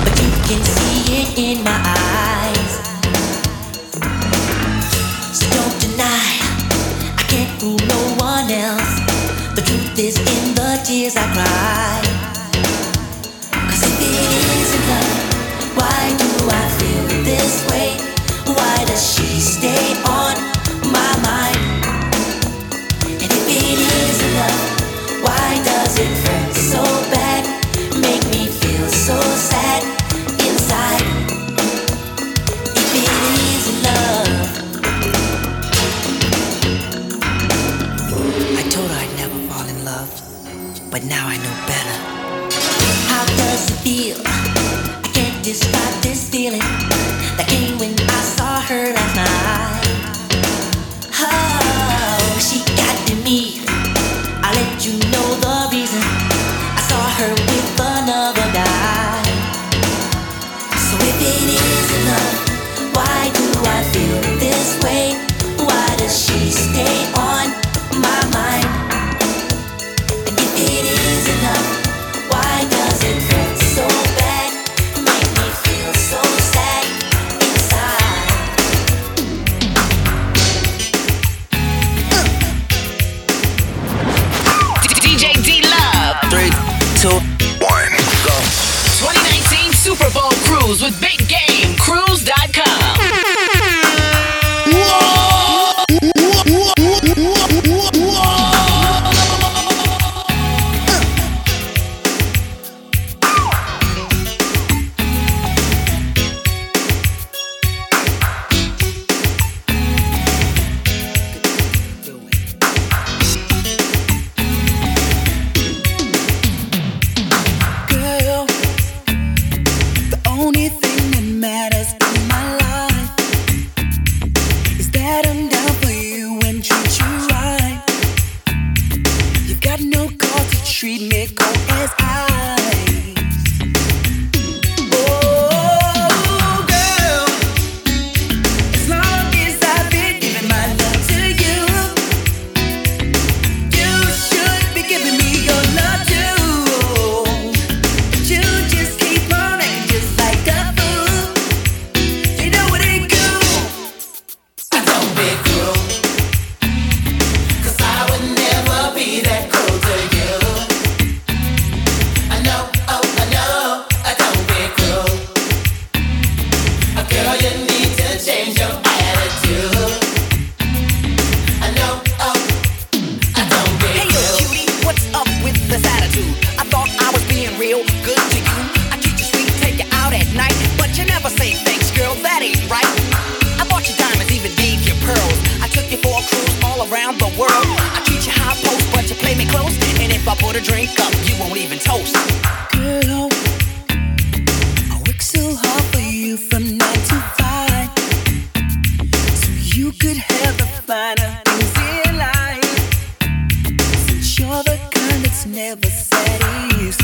but you can see it in my eyes. So don't deny, I can't fool no one else. The truth is in the tears I cry. Cause if it isn't love, why do I feel this way? Why does she stay on? now I know better. How does it feel? I can't describe this feeling that came when I saw her last night. Oh, she got to me. never satisfied.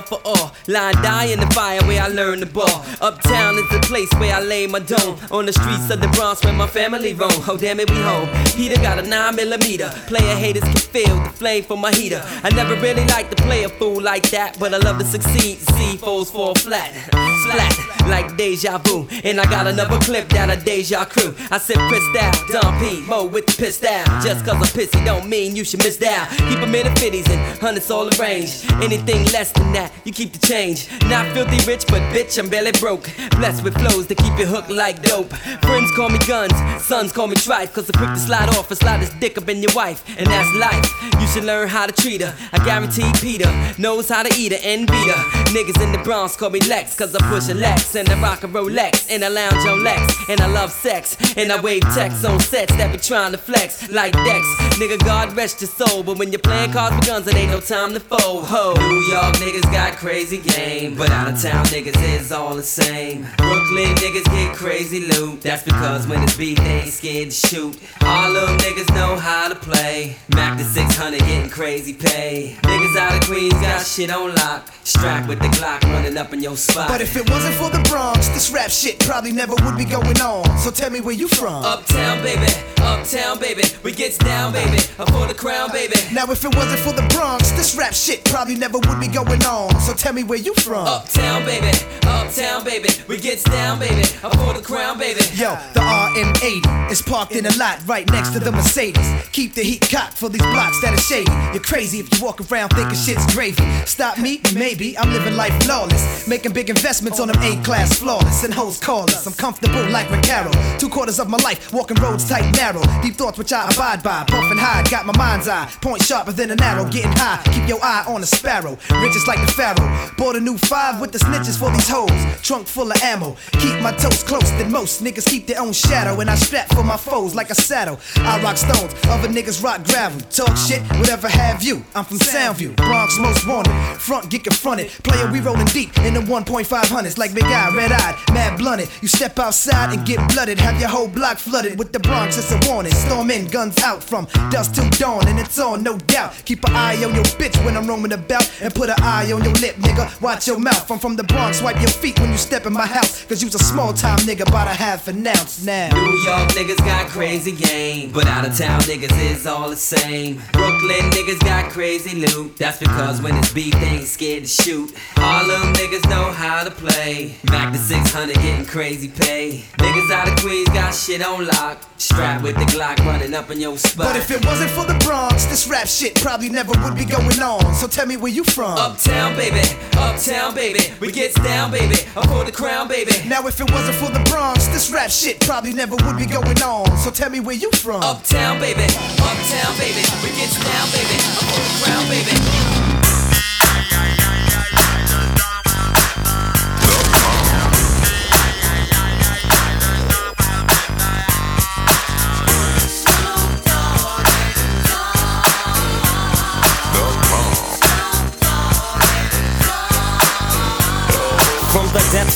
Love for all. Line die in the fire where I learned the ball. Uptown is the place where I lay my dome. On the streets of the Bronx where my family roam. Oh damn it, we home. Heater got a 9 millimeter. Player haters can feel the flame from my heater. I never really like to play a fool like that, but I love to succeed. See foes fall flat, splat like deja vu. And I got another clip down a deja crew. I said pissed out, Dom P, Mo with the pissed out. Just cause I'm pissy don't mean you should miss down. Keep 'em in the 50s and hundreds all arranged. Anything less than that, you keep the change. Not filthy rich, but bitch, I'm barely broke. Blessed with flows to keep you hooked like dope. Friends call me guns, sons call me trife. Cause I'm quick to slide off and slide this dick up in your wife. And that's life. You should learn how to treat her. I guarantee Peter knows how to eat her and beat her. Niggas in the Bronx call me Lex, cause I push Lex and I rock a Rolex and I lounge on Lex. And I love sex and I wave texts on sets that be trying to flex like Dex. Nigga, God rest your soul. But when you're playing cards with guns, it ain't no time to fold. Ho. New York niggas got crazy game, but out of town niggas is all the same. Brooklyn niggas get crazy loot. That's because when it's beef, they ain't scared to shoot. Harlem niggas know how to play. Mac the 600 getting crazy pay. Niggas out of Queens got shit on lock. Strapped with the Glock running up in your spot. But if it wasn't for the Bronx, this rap shit probably never would be going on. So tell me where you from. Uptown, baby. Uptown, baby. We gets down, baby. Up for the crown, baby. Now if it wasn't for the Bronx, this rap shit probably never would be going on. So tell me where you from. Uptown, baby. Uptown, baby. We gets down, baby. Up for the crown, baby. Yo, the RM80 is parked in a lot right next to the Mercedes. Keep the heat cocked for these blocks that are shady. You're crazy if you walk around thinking shit's gravy. Stop me? Maybe. I'm living life flawless. Making big investments on them A class flawless. And hoes call us. I'm comfortable like Recaro. Two quarters of my life, walking roads tight, narrow. Deep thoughts which I abide by. Puff hide, got my mind's eye. Point sharper than an arrow. Getting high, keep your eye on a sparrow. Riches like the pharaoh. Bought a new five with the snitches for these hoes. Trunk full of ammo. Keep my toes close than most. Niggas keep their own shadow. And I strap for my foes like a saddle. I rock stones, other niggas rock gravel. Talk shit, whatever have you. I'm from Soundview, Bronx most wanted. Front get confronted. Player, we rolling deep in the 1.500s like big eye, red eyed, mad blunted. You step outside and get blooded. Have your whole block flooded with the Bronx, it's a warning. Storm in, guns out from dusk till dawn, and it's on, no doubt. Keep an eye on your bitch when I'm roaming about, and put an eye on your lip, nigga. Watch your mouth. I'm from the Bronx, wipe your feet when you step in my house. Cause you's a small time nigga, about a half an ounce now. New York niggas got crazy game, but out of town niggas is all the same. Brooklyn niggas got crazy loot. That's because when it's beef, they ain't scared to shoot. Harlem niggas know how to play. Back to 600 getting crazy pay. Niggas out of Queens got shit on lock. Strapped with the Glock running up in your spot. But if it wasn't for the Bronx, this rap shit probably never would be going on. So tell me where you from? Uptown, baby. Uptown, baby. We gets down, baby. Up for the crown, baby. Now if it wasn't for the Bronx, this rap shit probably never would be going on. So tell me where you from? Uptown, baby. Uptown, baby. We gets down, baby. Up for the crown, baby.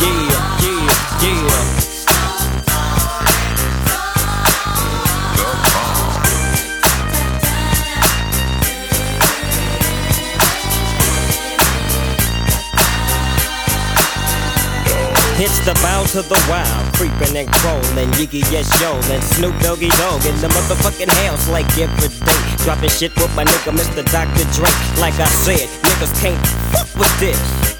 Yeah, yeah, yeah. It's the bow to the wild, creeping and crawling, Yiggy yes yo, and Snoop Doggy Dogg in the motherfucking house like every day. Dropping shit with my nigga Mr. Dr. Dre. Like I said, niggas can't fuck with this.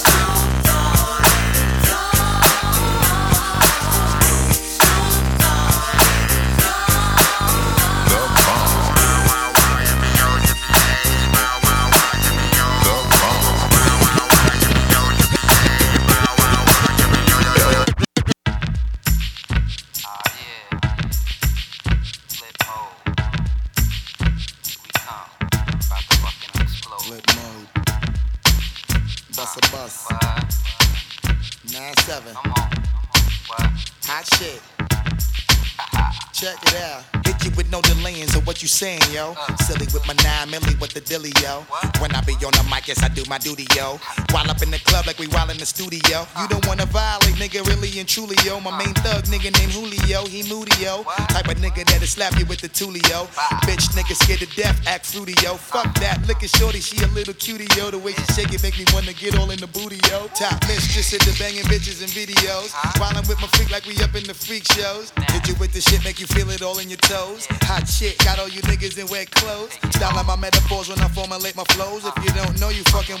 When I be on the mic, yes, I my duty, yo. While up in the club like we while in the studio. You don't wanna violate, nigga, really and truly, yo. My main thug, nigga named Julio, he moody, yo. Type of nigga that'll slap you with the tulio. Bitch, nigga scared to death, act fruity, yo. Fuck that, look at shorty, she a little cutie, yo. The way she shake it make me wanna get all in the booty, yo. Top mistress at the banging bitches and videos. While I'm with my freak like we up in the freak shows. Hit you with the shit, make you feel it all in your toes. Hot shit, got all you niggas in wet clothes. Style my metaphors when I formulate my flows. If you don't know, you fucking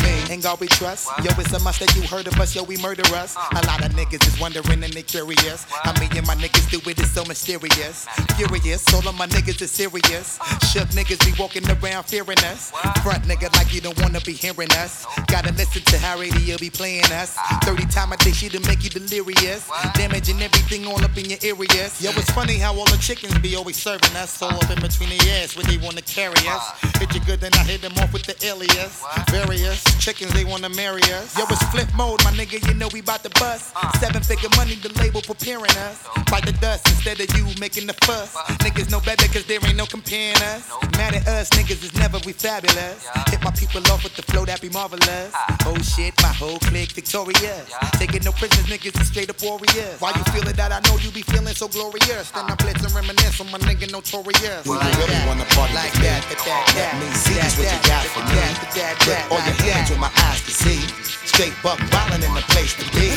me, Ain't God we trust? Yo, it's a must that you heard of us, yo, we murder us. A lot of niggas is wondering and they curious. How me and my niggas do it. it is so mysterious. Furious, all of my niggas is serious. Shook niggas be walking around fearing us. Front nigga like you don't wanna be hearing us. Gotta listen to how radio be playing us. 30 time a day shit to make you delirious. Damaging everything all up in your areas. Yo, it's funny how all the chickens be always serving us. All up in between the ass when they wanna carry us. Hit you good, then I hit them off with the alias. Various chickens, they wanna marry us. Yo, it's Flipmode, my nigga, you know we bout to bust. Seven figure money, the label preparing us. Bite the dust instead of you making the fuss. Niggas know better cause there ain't no comparing us. Mad at us, niggas is never we fabulous. Hit my people off with the flow that be marvelous. Oh shit, my whole clique victorious. Taking no prisoners, niggas is straight up warriors. Why you feeling that? I know you be feeling so glorious. Then I blitz and reminisce on my nigga notorious. do you really wanna party Like that, that, that, Let that, me see that, what you that, got that, for that, me. Put all your hands my eyes can see. Straight buck wildin' in the place to be.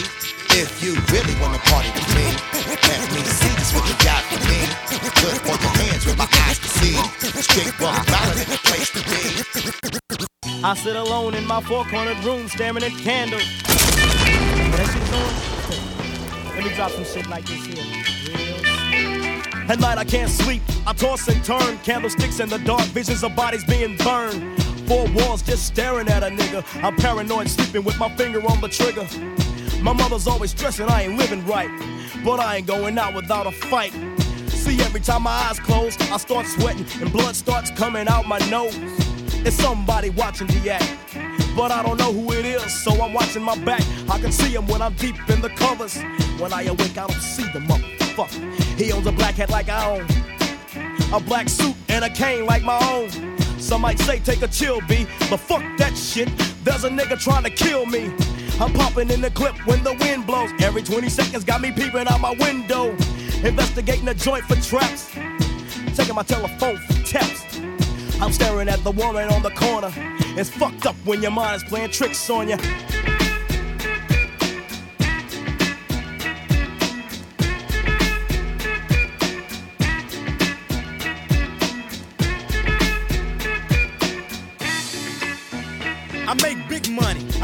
If you really wanna party with me, let me see just what you got for me. Put all your hands where my eyes can see. Straight buck wildin' in the place to be. I sit alone in my four cornered room staring at candles. That shit's on? Let me drop some shit like this here. At night I can't sleep, I toss and turn. Candlesticks in the dark, visions of bodies being burned. Four walls just staring at a nigga. I'm paranoid, sleeping with my finger on the trigger. My mother's always stressing I ain't living right, but I ain't going out without a fight. See, every time my eyes close, I start sweating and blood starts coming out my nose. It's somebody watching the act, but I don't know who it is, so I'm watching my back. I can see him when I'm deep in the covers. When I awake, I don't see the motherfucker. He owns a black hat like I own, a black suit and a cane like my own. Some might say take a chill, B, but fuck that shit. There's a nigga trying to kill me. I'm popping in the clip when the wind blows. Every 20 seconds got me peeping out my window. Investigating the joint for traps. Taking my telephone for taps. I'm staring at the woman on the corner. It's fucked up when your mind is playing tricks on you.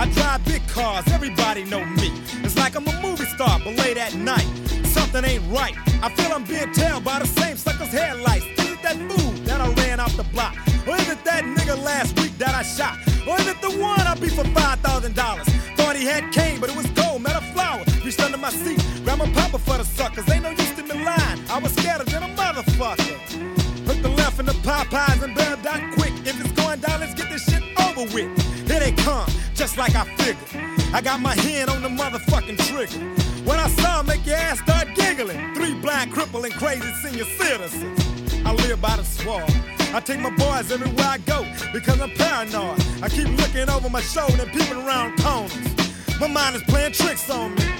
I drive big cars, everybody know me. It's like I'm a movie star, but late at night, something ain't right. I feel I'm being tailed by the same sucker's headlights. Is it that fool that I ran off the block? Or is it that nigga last week that I shot? Or is it the one I beat for $5,000? Thought he had cane, but it was gold, met a flower. Reached under my seat, grabbed my papa for the suckers. Ain't no use to me lying, I was scared than a motherfucker. Put the left in the Popeyes and bail down quick. If it's going down, let's get this shit over with. Here they come, just like I figured. I got my hand on the motherfucking trigger. When I saw 'em, make your ass start giggling. Three blind, crippling, crazy senior citizens. I live by the swamp. I take my boys everywhere I go because I'm paranoid. I keep looking over my shoulder and peeping around corners. My mind is playing tricks on me.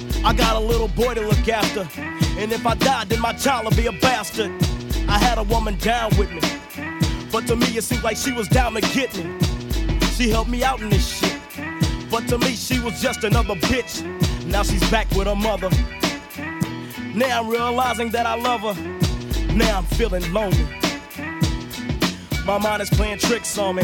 I got a little boy to look after. And if I die, then my child will be a bastard. I had a woman down with me. But to me, it seemed like she was down to get me. She helped me out in this shit. But to me, she was just another bitch. Now she's back with her mother. Now I'm realizing that I love her. Now I'm feeling lonely. My mind is playing tricks on me.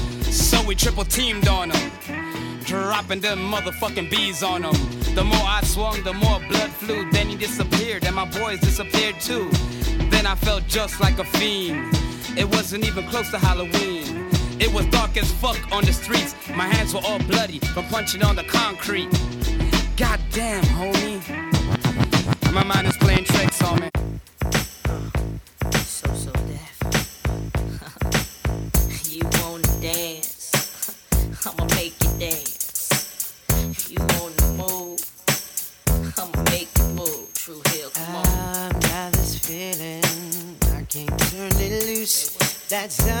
So we triple teamed on him, dropping them motherfucking bees on him. The more I swung, the more blood flew. Then he disappeared, and my boys disappeared too. Then I felt just like a fiend. It wasn't even close to Halloween. It was dark as fuck on the streets. My hands were all bloody from punching on the concrete. Goddamn, homie. My mind is playing tricks on me. That somebody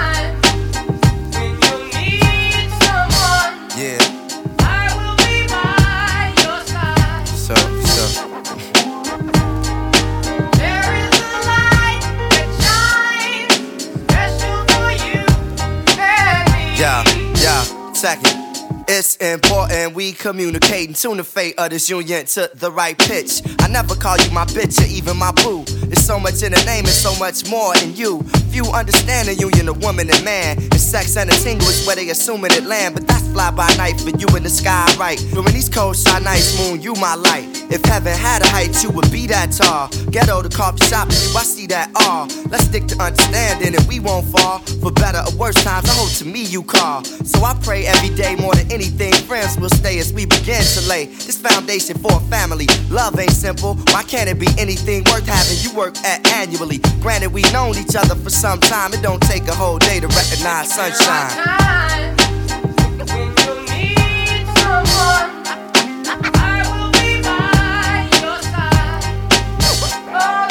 Yeah, yeah, second. It's important we communicate and tune the fate of this union to the right pitch. I never call you my bitch or even my boo. So much in the name and so much more in you. Few understand the union of woman and man. And sex and a tingle is where they assuming it land. But that's fly by night for you in the sky, right? During these cold shine nights, moon, you my light. If heaven had a height, you would be that tall. Ghetto, the coffee shop, you, I see that all. Let's stick to understanding and we won't fall. For better or worse times, I hope to me you call. So I pray every day more than anything. Friends will stay as we begin to lay this foundation for a family. Love ain't simple. Why can't it be anything worth having? You work at annually. Granted, we known each other for some time. It don't take a whole day to recognize sunshine. I will be by your side. Oh,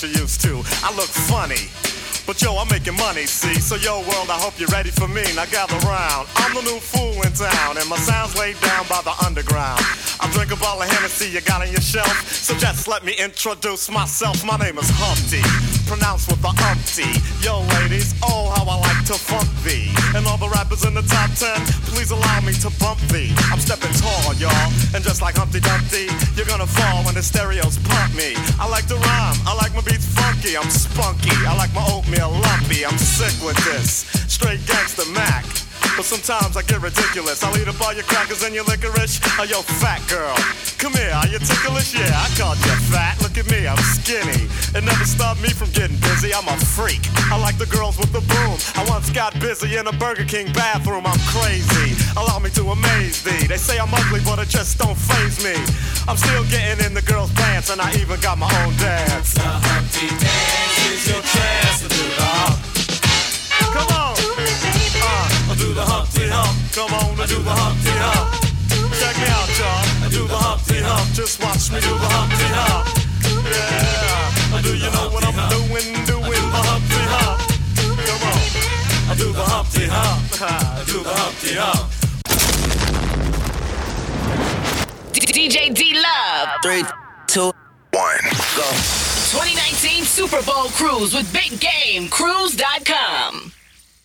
That you're used to. I look funny. But yo, I'm making money, see? So yo, world, I hope you're ready for me. Now gather round. I'm the new fool in town, and my sound's laid down by the underground. I drink a bottle of Hennessy you got on your shelf. So just let me introduce myself. My name is Humpty, pronounced with the umpty. Yo, ladies, oh, how I like to funk thee. And all the rappers in the top ten, please allow me to bump thee. I'm stepping tall, y'all. And just like Humpty Dumpty, you're gonna fall when the stereos pump me. I like to rhyme, I like my beats funky, I'm spunky. I like my oatmeal lumpy, I'm sick with this. Straight gangster Mac. But sometimes I get ridiculous. I'll eat up all your crackers and your licorice. Oh, yo, fat girl. Come here, are you ticklish? Yeah, I called you fat. Look at me, I'm skinny. It never stopped me from getting busy. I'm a freak. I like the girls with the boom. I once got busy in a Burger King bathroom. I'm crazy. Allow me to amaze thee. They say I'm ugly, but it just don't phase me. I'm still getting in the girls' pants, and I even got my own dance. The Humpty Dance is your chance to do the hump. Come on. Uh, do the Humpty Hump. Come on, do the Humpty Hump. Check me out, y'all. I do the Humpty Hump. Just watch me do the Humpty do the Humpty Hump. I do the Humpty Hump. DJ D Love. Three, two, one, go. 2019 Super Bowl Cruise with Big Game. Cruise.com.